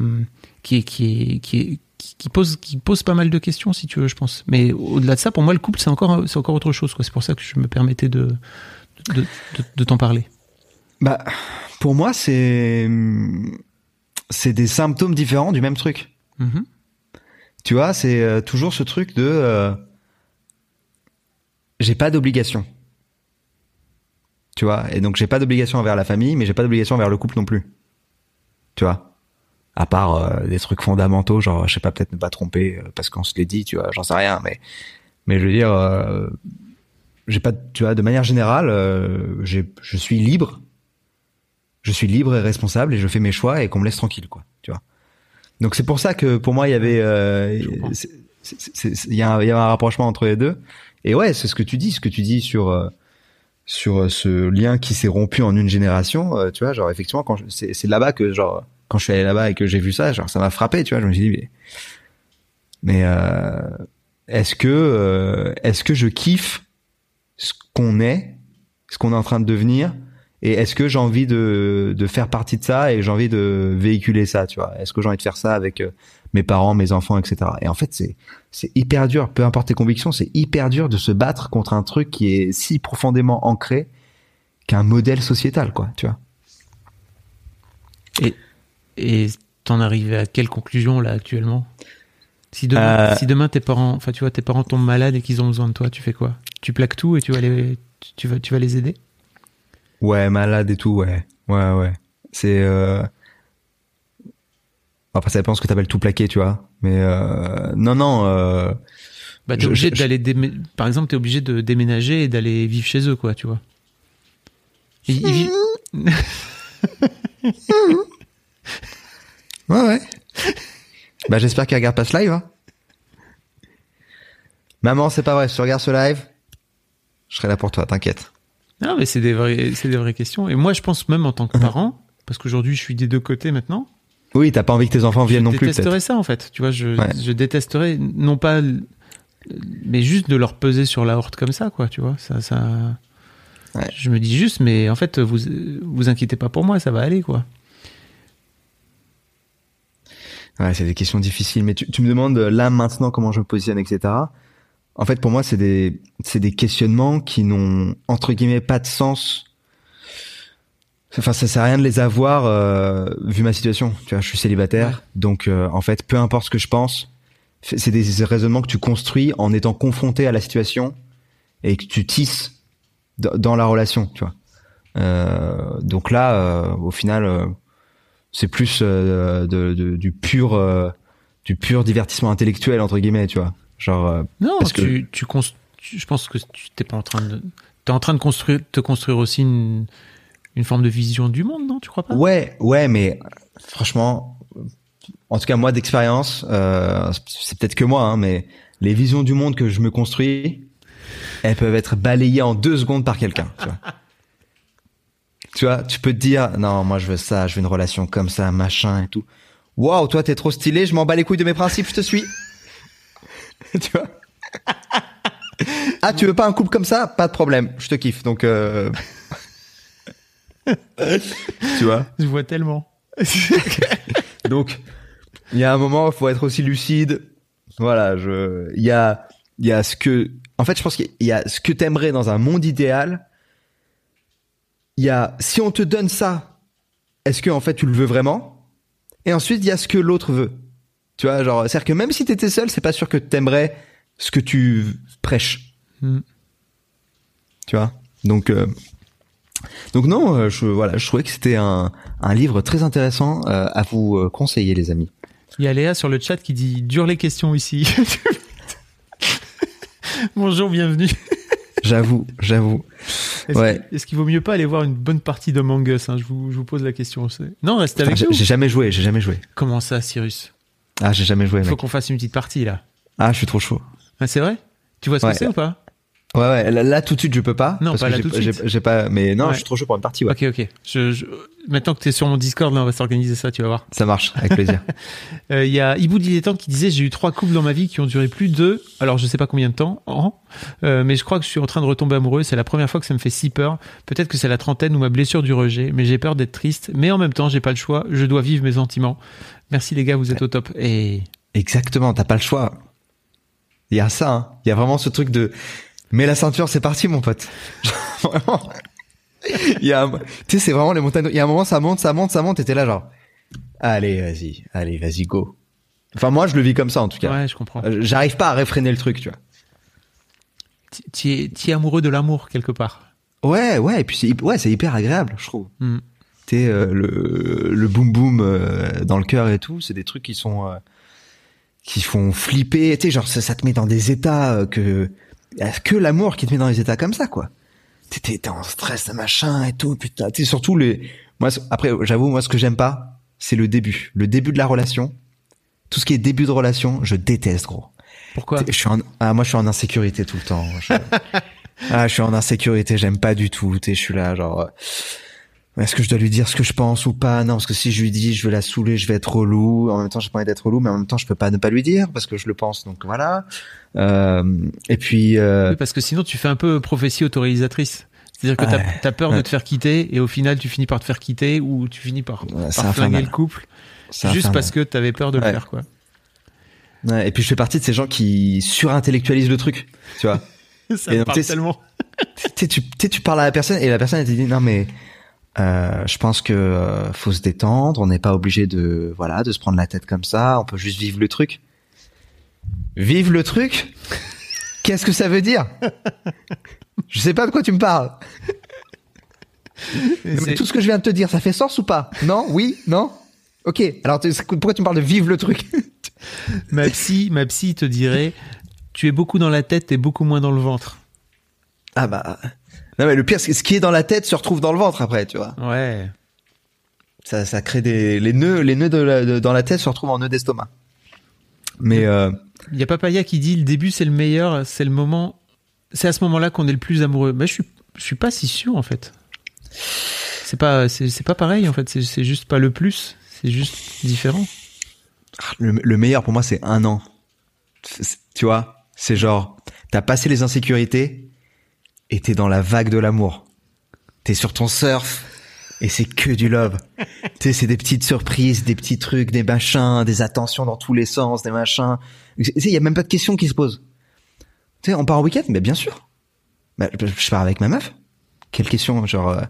qui est, qui est, qui est, qui qui pose, qui pose pas mal de questions, si tu veux, je pense. Mais au-delà de ça, pour moi, le couple, c'est encore, c'est encore autre chose, quoi. C'est pour ça que je me permettais de, de, de, de t'en parler? bah pour moi c'est c'est des symptômes différents du même truc. Mhm. Tu vois, c'est euh, toujours ce truc de euh, j'ai pas d'obligation. Tu vois, et donc j'ai pas d'obligation envers la famille, mais j'ai pas d'obligation envers le couple non plus. Tu vois, à part euh, des trucs fondamentaux, genre je sais pas peut-être ne pas tromper parce qu'on se l'est dit, tu vois, j'en sais rien, mais mais je veux dire, euh, j'ai pas, tu vois, de manière générale, euh, j'ai, je suis libre, je suis libre et responsable et je fais mes choix et qu'on me laisse tranquille, quoi. Tu vois. Donc c'est pour ça que pour moi il y avait, euh, il y, a un- y a un rapprochement entre les deux. Et ouais, c'est ce que tu dis, ce que tu dis sur euh, sur euh, ce lien qui s'est rompu en une génération. euh, tu vois, genre effectivement quand c'est là-bas que genre quand je suis allé là-bas et que j'ai vu ça, genre ça m'a frappé. Tu vois, je me suis dit mais mais euh, est-ce que euh, est-ce que je kiffe ce qu'on est, ce qu'on est en train de devenir, et est-ce que j'ai envie de, de faire partie de ça et j'ai envie de véhiculer ça, tu vois? Est-ce que j'ai envie de faire ça avec euh, mes parents, mes enfants, etc. Et en fait, c'est c'est hyper dur, peu importe tes convictions, c'est hyper dur de se battre contre un truc qui est si profondément ancré qu'un modèle sociétal, quoi, tu vois? Et et t'en arrives à quelle conclusion là actuellement? Si demain, Euh, si demain tes parents, enfin tu vois, tes parents tombent malades et qu'ils ont besoin de toi, tu fais quoi? Tu plaques tout et tu vas les, tu vas, tu vas les aider? Ouais, malade et tout, ouais, ouais, ouais. C'est euh... après ça dépend ce que t'appelles tout plaqué, tu vois. Mais euh... non, non. Euh... Bah t'es obligé d'aller, démé- par exemple, t'es obligé de déménager et d'aller vivre chez eux, quoi, tu vois. Ils- Ouais, ouais. Bah, j'espère qu'elle regarde pas ce live. Hein. Maman, c'est pas vrai. Si tu regardes ce live, je serai là pour toi. T'inquiète. Non, mais c'est des vraies, c'est des vraies questions. Et moi, je pense même en tant que parent, parce qu'aujourd'hui, je suis des deux côtés maintenant. Oui, t'as pas envie que tes enfants viennent je non plus, détesterais peut-être. ça en fait. Tu vois, je, Ouais. je détesterais non pas, mais juste de leur peser sur la horte comme ça, quoi. Tu vois, ça, ça. Ouais. Je me dis juste, mais en fait, vous vous inquiétez pas pour moi, ça va aller, quoi. Ouais, c'est des questions difficiles. Mais tu, tu me demandes euh, là maintenant comment je me positionne, etc. En fait, pour moi, c'est des c'est des questionnements qui n'ont entre guillemets pas de sens. Enfin, ça sert à rien de les avoir euh, vu ma situation. Tu vois, je suis célibataire, donc euh, en fait, peu importe ce que je pense, c'est des raisonnements que tu construis en étant confronté à la situation et que tu tisses dans la relation. Tu vois. Euh, donc là, euh, au final. C'est plus euh, de, de- du pur euh, du pur divertissement intellectuel entre guillemets tu vois. Genre euh, Non, Parce que- tu, tu, cons- tu- je pense que tu t'es pas en train de, t'es en train de construire, te construire aussi une, une forme de vision du monde, non Tu crois pas? Ouais ouais mais franchement en tout cas moi d'expérience euh, c'est peut-être que moi hein, mais les visions du monde que je me construis elles peuvent être balayées en deux secondes par quelqu'un tu vois tu peux te dire non moi je veux ça je veux une relation comme ça machin et tout waouh toi t'es trop stylé je m'en bats les couilles de mes principes je te suis tu vois? Ah tu veux pas un couple comme ça? Pas de problème je te kiffe donc euh... tu vois? Je vois tellement. donc, il y a un moment, il faut être aussi lucide. Voilà, je, il y a, il y a ce que, en fait, je pense qu'il y a ce que t'aimerais dans un monde idéal. Il y a, si on te donne ça, est-ce que en fait tu le veux vraiment? Et ensuite, il y a ce que l'autre veut. Tu vois, genre, c'est-à-dire que même si t'étais seul, c'est pas sûr que t'aimerais ce que tu prêches. Hmm. Tu vois? Donc, euh, donc non, euh, je, voilà, je trouvais que c'était un, un livre très intéressant euh, à vous conseiller, les amis. Il y a Léa sur le chat qui dit dur les questions ici. Bonjour, bienvenue. J'avoue, j'avoue. Est-ce Ouais. qu'il- vaut mieux pas aller voir une bonne partie de Mangus hein je, vous, je vous pose la question. Non, restez avec nous. j'ai jamais joué, j'ai jamais joué. Comment ça, Cyrus? Ah, j'ai jamais joué, Il faut qu'on fasse une petite partie là. Ah, je suis trop chaud. Ah, c'est vrai? Tu vois ce Ouais. que c'est ou pas? Ouais, ouais, là, là, tout de suite, je peux pas. Non, parce pas que là tout de suite. J'ai pas, mais non, Ouais. je suis trop chaud pour une partie, ouais. Ok, ok. Je, je- Maintenant que tu es sur mon Discord, là, on va s'organiser ça, tu vas voir. Ça marche, avec plaisir. Euh, Il y a Ibou Dilettante qui disait J'ai eu trois couples dans ma vie qui ont duré plus de. Alors, je sais pas combien de temps, euh, mais je crois que je suis en train de retomber amoureux. C'est la première fois que ça me fait si peur. Peut-être que c'est la trentaine ou ma blessure du rejet, mais j'ai peur d'être triste. Mais en même temps, j'ai pas le choix. Je dois vivre mes sentiments. Merci les gars, vous êtes au top. Et Exactement, t'as pas le choix. Il y a ça, hein. Il y a vraiment ce truc de, mets la ceinture, c'est parti, mon pote. vraiment. Il y a, un- tu sais, c'est vraiment les montagnes. Il y a un moment, ça monte, ça monte, ça monte, et t'es là, genre, allez, vas-y, allez, vas-y, go. Enfin, moi, je le vis comme ça, en tout cas. ouais, je comprends. Euh, J'arrive pas à réfréner le truc, tu vois. Tu es, amoureux de l'amour quelque part. Ouais, ouais, et puis c'est, hy- ouais, c'est hyper agréable, je trouve. Hmm. Sais, euh, le, le boom boom euh, dans le cœur et tout, c'est des trucs qui sont, euh, qui font flipper. Tu sais, genre, ça, ça te met dans des états euh, que, y a que l'amour qui te met dans des états comme ça, quoi. T'es, t'es, t'es en stress, machin et tout, putain. Sais, surtout les, moi, après, j'avoue, moi, ce que j'aime pas, c'est le début. Le début de la relation. Tout ce qui est début de relation, je déteste, gros. Pourquoi? Je suis en, ah, moi, je suis en insécurité tout le temps. Je- ah, je suis en insécurité, j'aime pas du tout. Je suis là, genre, est-ce que je dois lui dire ce que je pense ou pas? Non, parce que si je lui dis, je vais la saouler, je vais être relou. En même temps, j'ai pas envie d'être relou, mais en même temps, je peux pas ne pas lui dire parce que je le pense. Donc voilà. Euh, et puis, euh, Oui, Parce que sinon, tu fais un peu prophétie autorisatrice. C'est-à-dire que t'as Ouais. as peur de te faire quitter et au final, tu finis par te faire quitter ou tu finis par, Ouais, par flinguer le couple juste infernal. parce que t'avais peur de le faire, quoi. Ouais, et puis je fais partie de ces gens qui surintellectualisent le truc. Tu vois Ça Et me donc, parle tellement. tu tu parles à la personne et la personne elle te dit non mais euh, je pense que euh, faut se détendre, on n'est pas obligé de voilà de se prendre la tête comme ça, on peut juste vivre le truc. Vivre le truc? Qu'est-ce que ça veut dire? Je sais pas de quoi tu me parles. Mais tout ce que je viens de te dire, ça fait sens ou pas? Non? Oui? Non? Ok. Alors pourquoi tu me parles de vivre le truc? Ma psy, ma psy te dirait Tu es beaucoup dans la tête et beaucoup moins dans le ventre. Ah bah. Non mais le pire, c'est que ce qui est dans la tête se retrouve dans le ventre après, tu vois. Ouais. Ça, ça crée des les nœuds, les nœuds de la- de- dans la tête se retrouvent en nœuds d'estomac. Mais euh, Il y a Papaya qui dit Le début, c'est le meilleur, c'est le moment. C'est à ce moment-là qu'on est le plus amoureux. Mais je suis, je suis pas si sûr, en fait. C'est pas, c'est pas pareil, en fait. C'est juste pas le plus. C'est juste différent. Le, le meilleur pour moi, c'est un an. Tu vois, c'est genre, t'as passé les insécurités et t'es dans la vague de l'amour. T'es sur ton surf et c'est que du love. tu sais, c'est des petites surprises, des petits trucs, des machins, des attentions dans tous les sens, des machins. Tu sais, il y a même pas de questions qui se posent. Tu sais, on part en week-end, mais bien sûr. Bah, je pars avec ma meuf. Quelle question, genre, euh,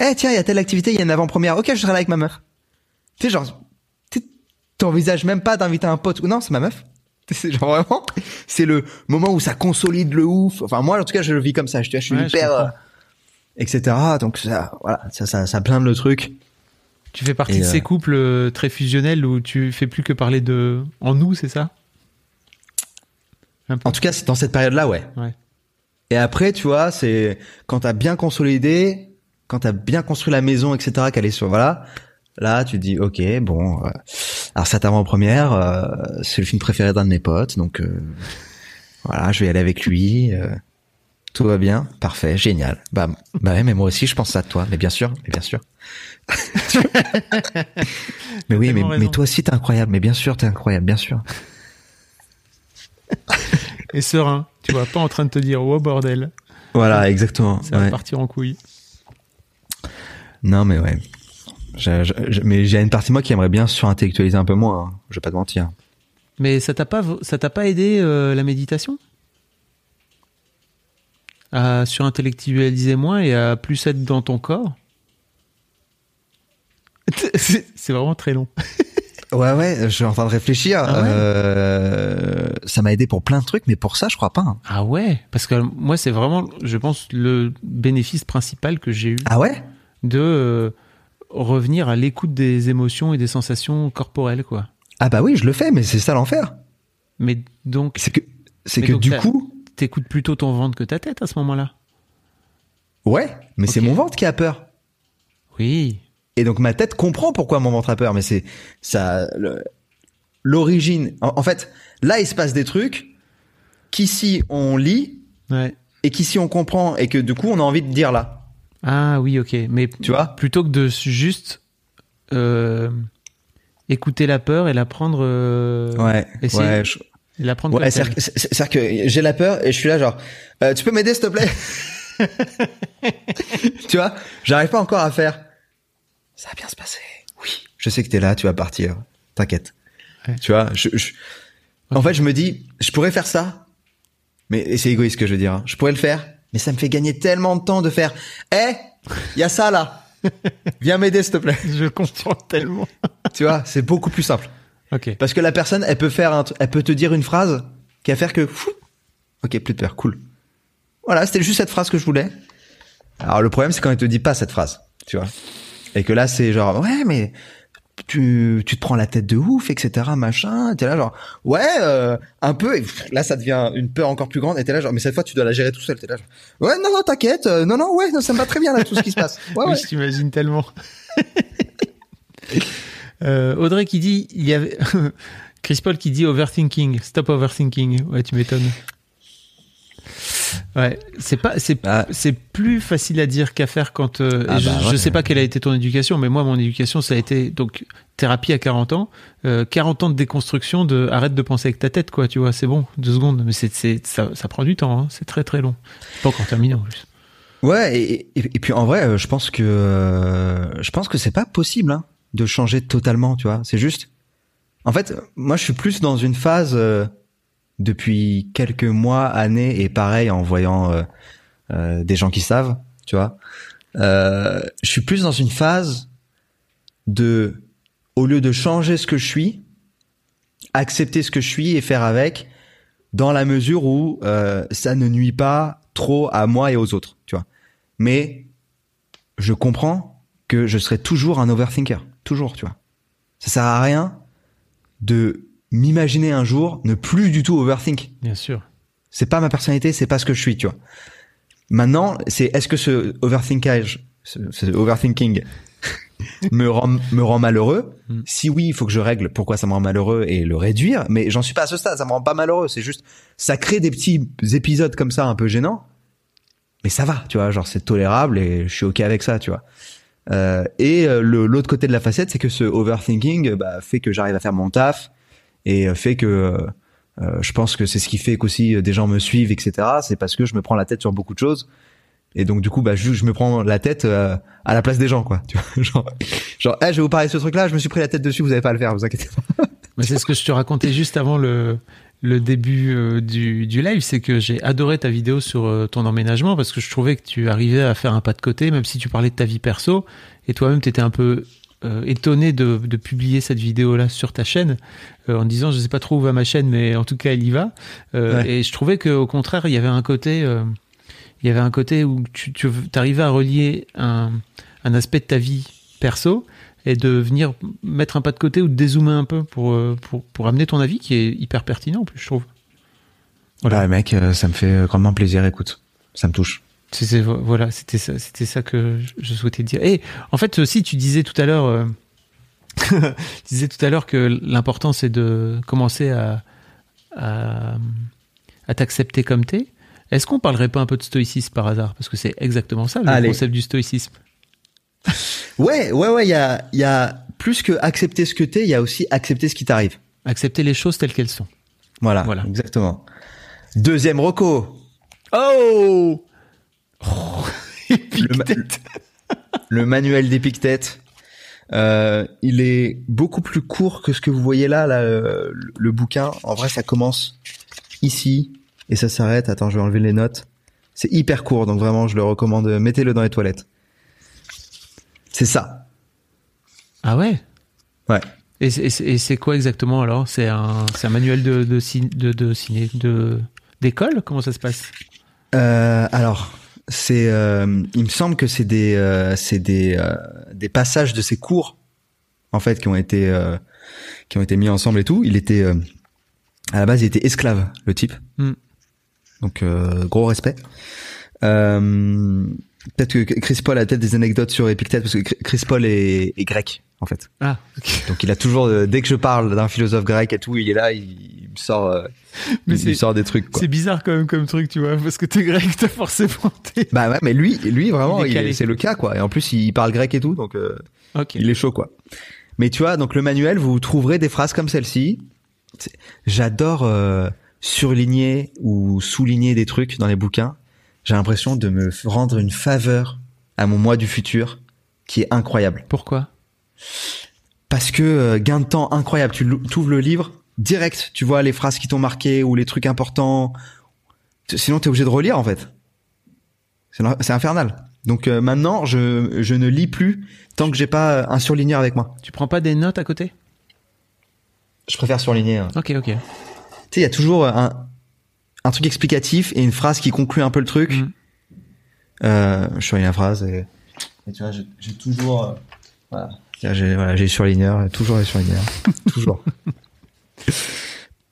eh tiens, il y a telle activité, il y a une avant-première. Ok, je serai là avec ma meuf. Tu sais, genre, tu- t'envisages même pas d'inviter un pote. Non, c'est ma meuf. C'est genre vraiment, c'est le moment où ça consolide le ouf. Enfin, moi, en tout cas, je le vis comme ça. Je, suis Ouais, hyper, euh, etc. Donc ça, voilà, ça, ça, ça blinde le truc. Tu fais partie Et, de ces euh, couples euh, très fusionnels où tu fais plus que parler de en nous, c'est ça? En tout cas, c'est dans cette période-là, ouais. Ouais. Et après, tu vois, c'est quand t'as bien consolidé, quand t'as bien construit la maison, etc., qu'elle est sur, voilà. Là, tu te dis, ok, bon. euh, alors cette avant-première, euh, c'est le film préféré d'un de mes potes, donc euh, voilà, je vais y aller avec lui. tout va bien, parfait, génial. Bah, bah ouais, mais moi aussi, je pense à toi, mais bien sûr, mais bien sûr. mais oui, mais, mais toi aussi, t'es incroyable, mais bien sûr, t'es incroyable, bien sûr. Et serein, tu vois, pas en train de te dire oh bordel, Voilà, exactement. ça va ouais. partir en couille. Non, mais ouais. Je- je- je- mais j'ai une partie de moi qui aimerait bien surintellectualiser un peu moins. hein. Je vais pas te mentir. Mais ça t'a pas ça t'a pas aidé euh, la méditation? À surintellectualiser moins et à plus être dans ton corps? C'est vraiment très long. Ouais, ouais. Je suis en train de réfléchir. Ah ouais? Euh, ça m'a aidé pour plein de trucs, mais pour ça, je crois pas. hein. Ah ouais, parce que moi c'est vraiment, je pense, le bénéfice principal que j'ai eu Ah ouais? de euh, revenir à l'écoute des émotions et des sensations corporelles, quoi. Ah bah oui, je le fais, mais c'est ça l'enfer. Mais donc, C'est que, c'est que du coup, t'écoutes plutôt ton ventre que ta tête à ce moment-là. ouais, mais c'est mon ventre qui a peur. Oui. Et donc ma tête comprend pourquoi mon ventre a peur, mais c'est ça l'origine. En, en fait, là il se passe des trucs qu'ici on lit Ouais. et qu'ici on comprend et que du coup on a envie de dire là. Ah oui, ok. Mais Tu vois plutôt que de juste euh, écouter la peur et la prendre, euh, Ouais. essayer- ouais. je- et la prendre Ouais, c'est-à-dire que- j'ai la peur et je suis là genre, euh, tu peux m'aider s'il te plaît? Tu vois, j'arrive pas encore à faire. Ça va bien se passer. Oui. Je sais que t'es là, tu vas partir. T'inquiète. Ouais. Tu vois, je, je- en fait, je me dis, je pourrais faire ça, mais c'est égoïste ce que je veux dire. hein. Je pourrais le faire, mais ça me fait gagner tellement de temps de faire. Eh, il y a ça là. Viens m'aider s'il te plaît. Je comprends tellement. Tu vois, c'est beaucoup plus simple. Ok. Parce que la personne, elle peut faire un, elle peut te dire une phrase qui va faire que, fou, ok, plus de peur, cool. Voilà, c'était juste cette phrase que je voulais. Alors le problème, c'est quand elle te dit pas cette phrase, tu vois. Et que là, c'est genre, ouais, mais tu, tu te prends la tête de ouf, etc., machin. T'es là genre, ouais, euh, un peu. Et là, ça devient une peur encore plus grande. Et t'es là genre, mais cette fois, tu dois la gérer tout seul. T'es là genre, ouais, non, non, t'inquiète, euh, non, non, ouais, non, ça me va très bien là tout ce qui se passe. Ouais, Oui, ouais. je t'imagine tellement. Euh, Audrey qui dit, il y avait Chris Paul qui dit overthinking, stop overthinking. Ouais, tu m'étonnes. Ouais, c'est pas, c'est, Ah. c'est plus facile à dire qu'à faire quand. euh, Ah je, bah je ouais. sais pas quelle a été ton éducation, mais moi, mon éducation, ça a été donc thérapie à 40 ans, euh, 40 ans de déconstruction de arrête de penser avec ta tête, quoi. Tu vois, c'est bon, deux secondes, mais c'est, c'est, ça, ça prend du temps. hein, c'est très très long. Pas encore terminé en plus. Ouais, et, et, et puis en vrai, euh, je pense que euh, je pense que c'est pas possible hein, de changer totalement, tu vois. C'est juste. En fait, moi, je suis plus dans une phase euh, depuis quelques mois, années, et pareil en voyant euh, euh, des gens qui savent, tu vois. Euh, je suis plus dans une phase de, au lieu de changer ce que je suis, accepter ce que je suis et faire avec, dans la mesure où euh, ça ne nuit pas trop à moi et aux autres, tu vois. Mais je comprends que je serai toujours un overthinker, toujours, tu vois. Ça sert à rien de m'imaginer un jour ne plus du tout overthink. Bien sûr. C'est pas ma personnalité, c'est pas ce que je suis, tu vois. Maintenant, c'est est-ce que ce overthinkage, ce, ce overthinking me rend me rend malheureux? Mm. Si oui, il faut que je règle pourquoi ça me rend malheureux et le réduire. Mais j'en suis pas à ce stade, ça me rend pas malheureux. C'est juste, ça crée des petits épisodes comme ça un peu gênants. Mais ça va, tu vois, genre c'est tolérable et je suis ok avec ça, tu vois. Euh, et euh, le- l'autre côté de la facette, c'est que ce overthinking bah, fait que j'arrive à faire mon taf et euh, fait que euh, euh, je pense que c'est ce qui fait qu'aussi des gens me suivent, etc. C'est parce que je me prends la tête sur beaucoup de choses. Et donc du coup, bah, je, je me prends la tête euh, à la place des gens, quoi. Tu vois, genre, genre, Eh, je vais vous parler de ce truc-là, je me suis pris la tête dessus, vous avez pas à le faire, vous inquiétez pas. Mais c'est ce que je te racontais juste avant le, le début du, du live, c'est que j'ai adoré ta vidéo sur euh, ton emménagement parce que je trouvais que tu arrivais à faire un pas de côté, même si tu parlais de ta vie perso, et toi-même tu étais un peu euh, étonné de, de publier cette vidéo-là sur ta chaîne, euh, en disant je sais pas trop où va ma chaîne, mais en tout cas elle y va. Euh, Ouais. Et je trouvais qu'au contraire il y avait un côté, il y avait un côté où tu, tu arrivais à relier un, un aspect de ta vie perso et de venir mettre un pas de côté ou de dézoomer un peu pour, pour, pour amener ton avis qui est hyper pertinent en plus, je trouve. Voilà. Bah, mec, ça me fait grandement plaisir, écoute. Ça me touche. Voilà, c'était ça, c'était ça que je- souhaitais dire. Et en fait aussi, tu disais tout à l'heure, euh, tu disais tout à l'heure que l'important c'est de commencer à, à, à t'accepter comme t'es. Est-ce qu'on parlerait pas un peu de stoïcisme par hasard? Parce que c'est exactement ça le Allez. concept du stoïcisme. Ouais, ouais, ouais, il y a, y a plus que accepter ce que t'es, il y a aussi accepter ce qui t'arrive. Accepter les choses telles qu'elles sont. Voilà, Voilà. exactement. Deuxième reco, Oh, Le ma- le manuel d'Épictète. Euh, il est beaucoup plus court que ce que vous voyez là, là le, le bouquin. En vrai, ça commence ici et ça s'arrête. Attends, je vais enlever les notes. C'est hyper court, donc vraiment, je le recommande. Mettez-le dans les toilettes. C'est ça. Ah ouais? Ouais. Et c'est- quoi exactement alors? C'est un, c'est un manuel de, de, de, de ciné, de, d'école? Comment ça se passe? Euh, alors, c'est, euh, il me semble que c'est des, euh, c'est des, euh, des passages de ses cours, en fait, qui ont été, euh, qui ont été mis ensemble et tout. Il était, euh, à la base, il était esclave, le type. Hmm. Donc, euh, gros respect. Euh, peut-être que Chris Paul a peut-être des anecdotes sur Épictète parce que Chris Paul est, est grec, en fait. Ah. Donc, il a toujours, euh, dès que je parle d'un philosophe grec et tout, il est là, il, me sort, euh, Mais il, me sort des trucs. C'est bizarre quand même comme truc, tu vois, parce que t'es grec, t'as forcément. Bah ouais, mais lui, lui vraiment, c'est le cas quoi. Et en plus, il parle grec et tout, donc euh, Ok. il est chaud quoi. Mais tu vois, donc le manuel, vous trouverez des phrases comme celle-ci. J'adore euh, surligner ou souligner des trucs dans les bouquins. J'ai l'impression de me rendre une faveur à mon moi du futur, qui est incroyable. Pourquoi? Parce que euh, gain de temps incroyable. Tu ouvres le livre direct, tu vois les phrases qui t'ont marqué ou les trucs importants. Sinon, t'es obligé de relire en fait. C'est infernal. Donc euh, maintenant, je, je ne lis plus tant que j'ai pas euh, un surligneur avec moi. Tu prends pas des notes à côté? Je préfère surligner. hein. Ok, ok. Tu sais, il y a toujours un, un truc explicatif et une phrase qui conclut un peu le truc. Mhm. Euh, je surligne la phrase et, et tu vois, j'ai toujours, euh, voilà, j'ai voilà, j'ai surligneur, toujours les surligneurs, toujours.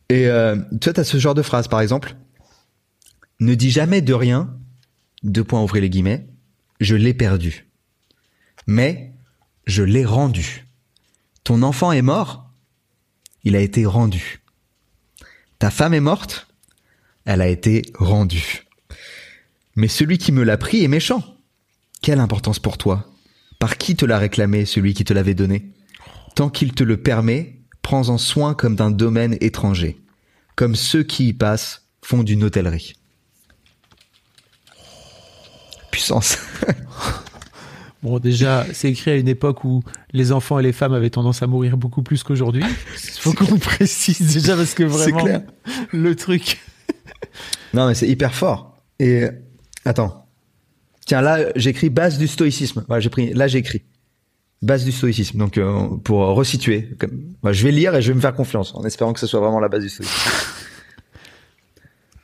Et euh, tu vois, t'as ce genre de phrase, par exemple. Ne dis jamais de rien. Deux points ouvrez les guillemets. Je l'ai perdu. Mais je l'ai rendu. Ton enfant est mort. Il a été rendu. Ta femme est morte. Elle a été rendue. Mais celui qui me l'a pris est méchant. Quelle importance pour toi? Par qui te l'a réclamé celui qui te l'avait donné? Tant qu'il te le permet, prends-en soin comme d'un domaine étranger, comme ceux qui y passent font d'une hôtellerie. Puissance. Bon, déjà, c'est écrit à une époque où les enfants et les femmes avaient tendance à mourir beaucoup plus qu'aujourd'hui. Il faut qu'on précise déjà parce que vraiment, clair. le truc. Non, mais c'est hyper fort. Et attends. Tiens, là, j'écris base du stoïcisme. Voilà, j'ai pris. Là, j'ai écrit base du stoïcisme. Donc, euh, pour resituer, comme, voilà, je vais lire et je vais me faire confiance, en espérant que ce soit vraiment la base du stoïcisme.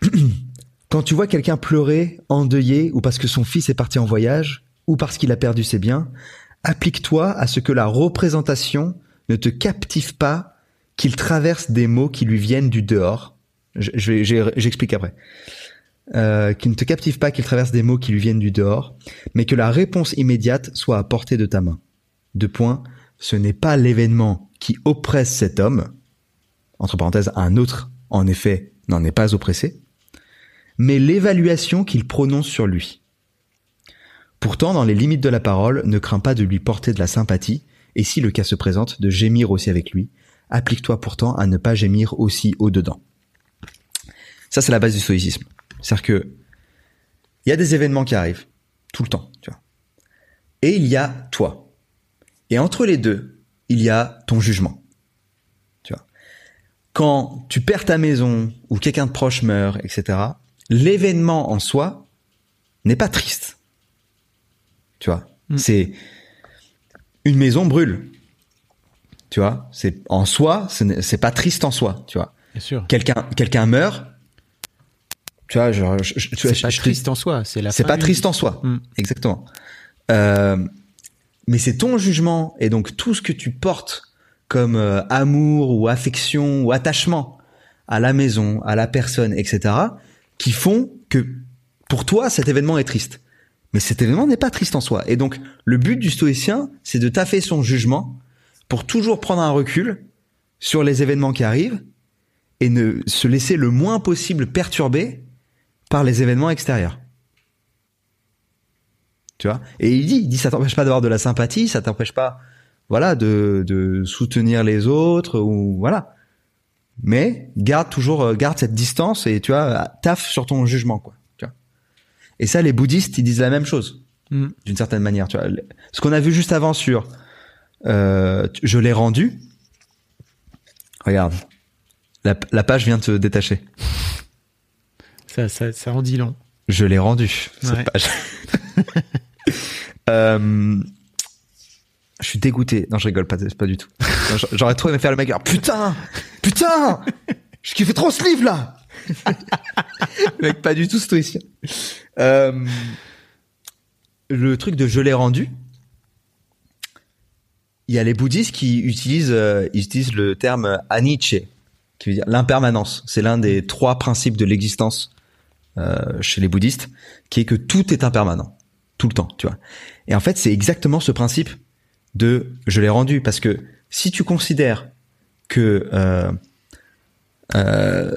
Quand tu vois quelqu'un pleurer, endeuillé, ou parce que son fils est parti en voyage, ou parce qu'il a perdu ses biens, applique-toi à ce que la représentation ne te captive pas, qu'il traverse des mots qui lui viennent du dehors. J'explique après. Euh, qu'il ne te captive pas, qu'il traverse des mots qui lui viennent du dehors, mais que la réponse immédiate soit à portée de ta main. Deux points. Ce n'est pas l'événement qui oppresse cet homme. Entre parenthèses, un autre, en effet, n'en est pas oppressé mais l'évaluation qu'il prononce sur lui. Pourtant, dans les limites de la parole, ne crains pas de lui porter de la sympathie, et si le cas se présente, de gémir aussi avec lui. Applique-toi pourtant à ne pas gémir aussi au-dedans. Ça, c'est la base du stoïcisme. C'est-à-dire que il y a des événements qui arrivent tout le temps, tu vois. Et il y a toi. Et entre les deux, il y a ton jugement. Tu vois. Quand tu perds ta maison ou quelqu'un de proche meurt, etc., l'événement en soi n'est pas triste. Tu vois. C'est une maison brûle. Tu vois. C'est en soi, ce n'est- c'est pas triste en soi. Tu vois. Bien sûr. Quelqu'un, quelqu'un meurt. Tu vois, genre, je, je- tu vois, pas je triste en soi, c'est la c'est pas triste en soi. Mm. Exactement. Euh, mais c'est ton jugement et donc tout ce que tu portes comme euh, amour ou affection ou attachement à la maison, à la personne, etc., qui font que pour toi cet événement est triste. Mais cet événement n'est pas triste en soi. Et donc le but du stoïcien, c'est de taffer son jugement pour toujours prendre un recul sur les événements qui arrivent et ne se laisser le moins possible perturber par les événements extérieurs. Tu vois? Et il dit, il dit, ça t'empêche pas d'avoir de la sympathie, ça t'empêche pas, voilà, de, de soutenir les autres ou voilà. Mais garde toujours, euh, garde cette distance et tu vois, taffe sur ton jugement, quoi. Tu vois Et ça, les bouddhistes, ils disent la même chose, Mm. d'une certaine manière. Tu vois Ce qu'on a vu juste avant sur, euh, je l'ai rendu. Regarde, la, la page vient de se détacher. Ça, ça, ça en dit long. Je l'ai rendu, cette Ouais. page. Euh, je suis dégoûté. Non, je rigole pas, pas du tout. J'aurais trop aimé faire le mec. putain, putain, je kiffais trop ce livre là. le mec, pas du tout stoïcien. Euh, le truc de je l'ai rendu. Il y a les bouddhistes qui utilisent, euh, ils utilisent le terme anicce, qui veut dire l'impermanence. C'est l'un des trois principes de l'existence chez les bouddhistes, qui est que tout est impermanent, tout le temps, tu vois. Et en fait, c'est exactement ce principe de je l'ai rendu parce que si tu considères que euh, euh,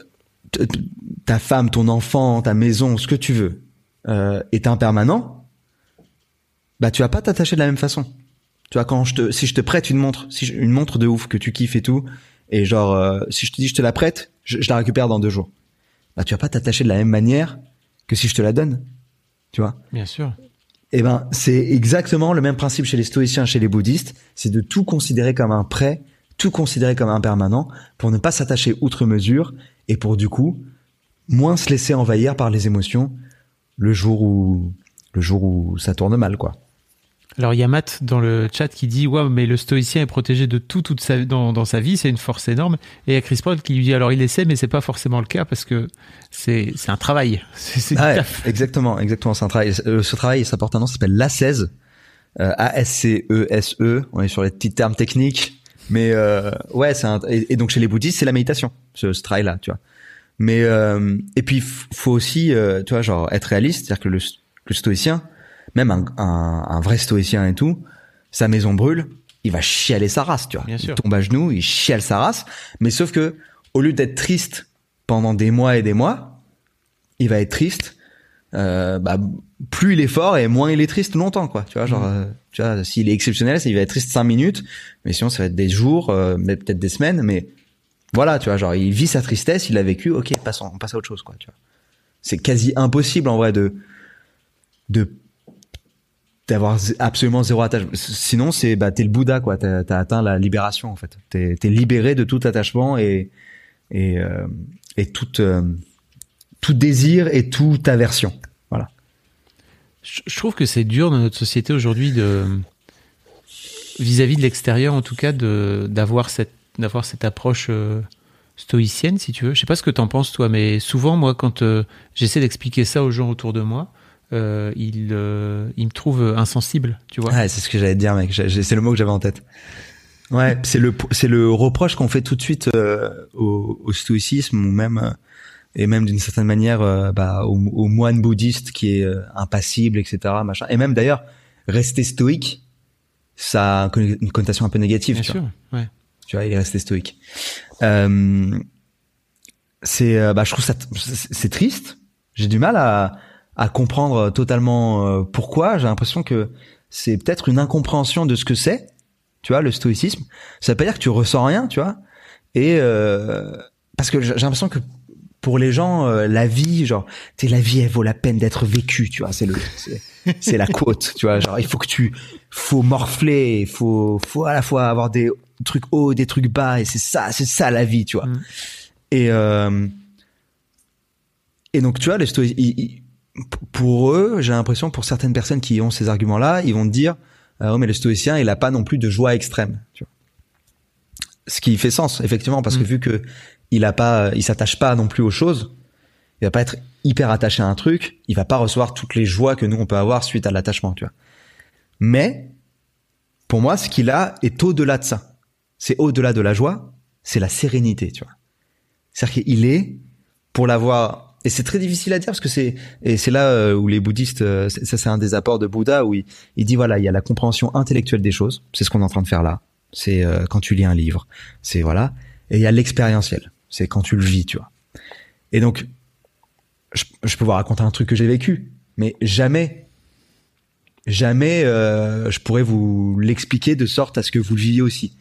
ta femme, ton enfant, ta maison, ce que tu veux euh, est impermanent, bah tu vas pas t'attacher de la même façon. Tu vois, quand si je te prête une montre, si une montre de ouf que tu kiffes et tout, et genre euh, si je te dis je te la prête, je la récupère dans deux jours bah, tu vas pas t'attacher de la même manière que si je te la donne. Tu vois? Bien sûr. Eh ben, c'est exactement le même principe chez les stoïciens, chez les bouddhistes, c'est de tout considérer comme un prêt, tout considérer comme impermanent, pour ne pas s'attacher outre mesure et pour du coup moins se laisser envahir par les émotions le jour où le jour où ça tourne mal, quoi. Alors il y a Matt dans le chat qui dit ouais mais le stoïcien est protégé de tout toute sa, dans, dans sa vie c'est une force énorme et il y a Chris Paul qui lui dit alors il essaie mais c'est pas forcément le cas parce que c'est c'est un travail c'est Ah ouais, exactement, exactement. C'est un travail. Euh, Ce travail, ça porte un nom, ça s'appelle l'ascèse. Euh, A-S-C-E-S-E. E. On est sur les petits termes techniques. Mais euh, ouais, c'est un... et, et donc chez les bouddhistes, c'est la méditation, ce, ce travail-là, tu vois. Mais euh, et puis faut aussi, euh, tu vois, genre être réaliste, c'est-à-dire que le, le stoïcien, même un, un, un vrai stoïcien et tout, sa maison brûle, il va chialer sa race, tu vois. Bien il sûr. tombe à genoux, il chiale sa race, mais sauf que au lieu d'être triste pendant des mois et des mois, il va être triste. Euh, bah, plus il est fort et moins il est triste longtemps, quoi. Tu vois, genre, euh, tu vois, s'il est exceptionnel, il va être triste cinq minutes, mais sinon ça va être des jours, euh, mais peut-être des semaines, mais voilà, tu vois, genre, il vit sa tristesse, il l'a vécu, ok, passons, on passe à autre chose, quoi, tu vois. C'est quasi impossible, en vrai, de, de, d'avoir absolument zéro attachement. Sinon, c'est, bah, t'es le Bouddha, quoi. T'as, t'as atteint la libération, en fait. T'es, t'es libéré de tout attachement et, et, euh, et toute, euh, tout désir et toute aversion. Voilà. Je, trouve que c'est dur dans notre société aujourd'hui de vis-à-vis de l'extérieur en tout cas de d'avoir cette d'avoir cette approche euh, stoïcienne si tu veux. Je sais pas ce que t'en penses toi mais souvent moi quand j'essaie d'expliquer ça aux gens autour de moi euh, ils euh, ils me trouvent insensible, tu vois. Ouais, c'est ce que j'allais te dire, mec. C'est le mot que j'avais en tête. Ouais, c'est le c'est le reproche qu'on fait tout de suite euh, au, au stoïcisme ou même euh, et même d'une certaine manière euh, bah, au, au moine bouddhiste qui est euh, impassible, etc. Machin. Et même d'ailleurs, rester stoïque, ça a une conn- une connotation un peu négative. Bien tu vois. sûr. Ouais. Tu vois, il est resté stoïque. Euh, c'est, bah, je trouve ça, c'est triste. J'ai du mal à, à comprendre totalement euh, pourquoi. J'ai l'impression que c'est peut-être une incompréhension de ce que c'est, tu vois, le stoïcisme. Ça veut pas dire que tu ressens rien, tu vois. Et euh, parce que j'ai l'impression que pour les gens, euh, la vie, genre, tu la vie, elle vaut la peine d'être vécue, tu vois. C'est le, c'est, la quote, tu vois. Genre, il faut que tu, faut morfler, faut, faut à la fois avoir des trucs hauts, des trucs bas, et c'est ça, c'est ça la vie, tu vois. Mm. Et euh, et donc, tu vois, les stoïciens, pour eux, j'ai l'impression, pour certaines personnes qui ont ces arguments-là, ils vont te dire, ouais, mais le stoïcien, il a pas non plus de joie extrême, tu vois. Ce qui fait sens, effectivement, parce que Mm. vu que il a pas, il s'attache pas non plus aux choses, il va pas être hyper attaché à un truc, il va pas recevoir toutes les joies que nous on peut avoir suite à l'attachement, tu vois. Mais pour moi, ce qu'il a est au-delà de ça. C'est au-delà de la joie, c'est la sérénité, tu vois. C'est-à-dire qu'il est pour l'avoir et c'est très difficile à dire parce que c'est et c'est là euh, où les bouddhistes euh, ça c'est un des apports de Bouddha où il, il dit voilà, il y a la compréhension intellectuelle des choses, c'est ce qu'on est en train de faire là. C'est euh, quand tu lis un livre, c'est voilà, et il y a l'expérientiel, c'est quand tu le vis, tu vois. Et donc je, je peux vous raconter un truc que j'ai vécu, mais jamais, jamais euh, je pourrais vous l'expliquer de sorte à ce que vous le viviez aussi.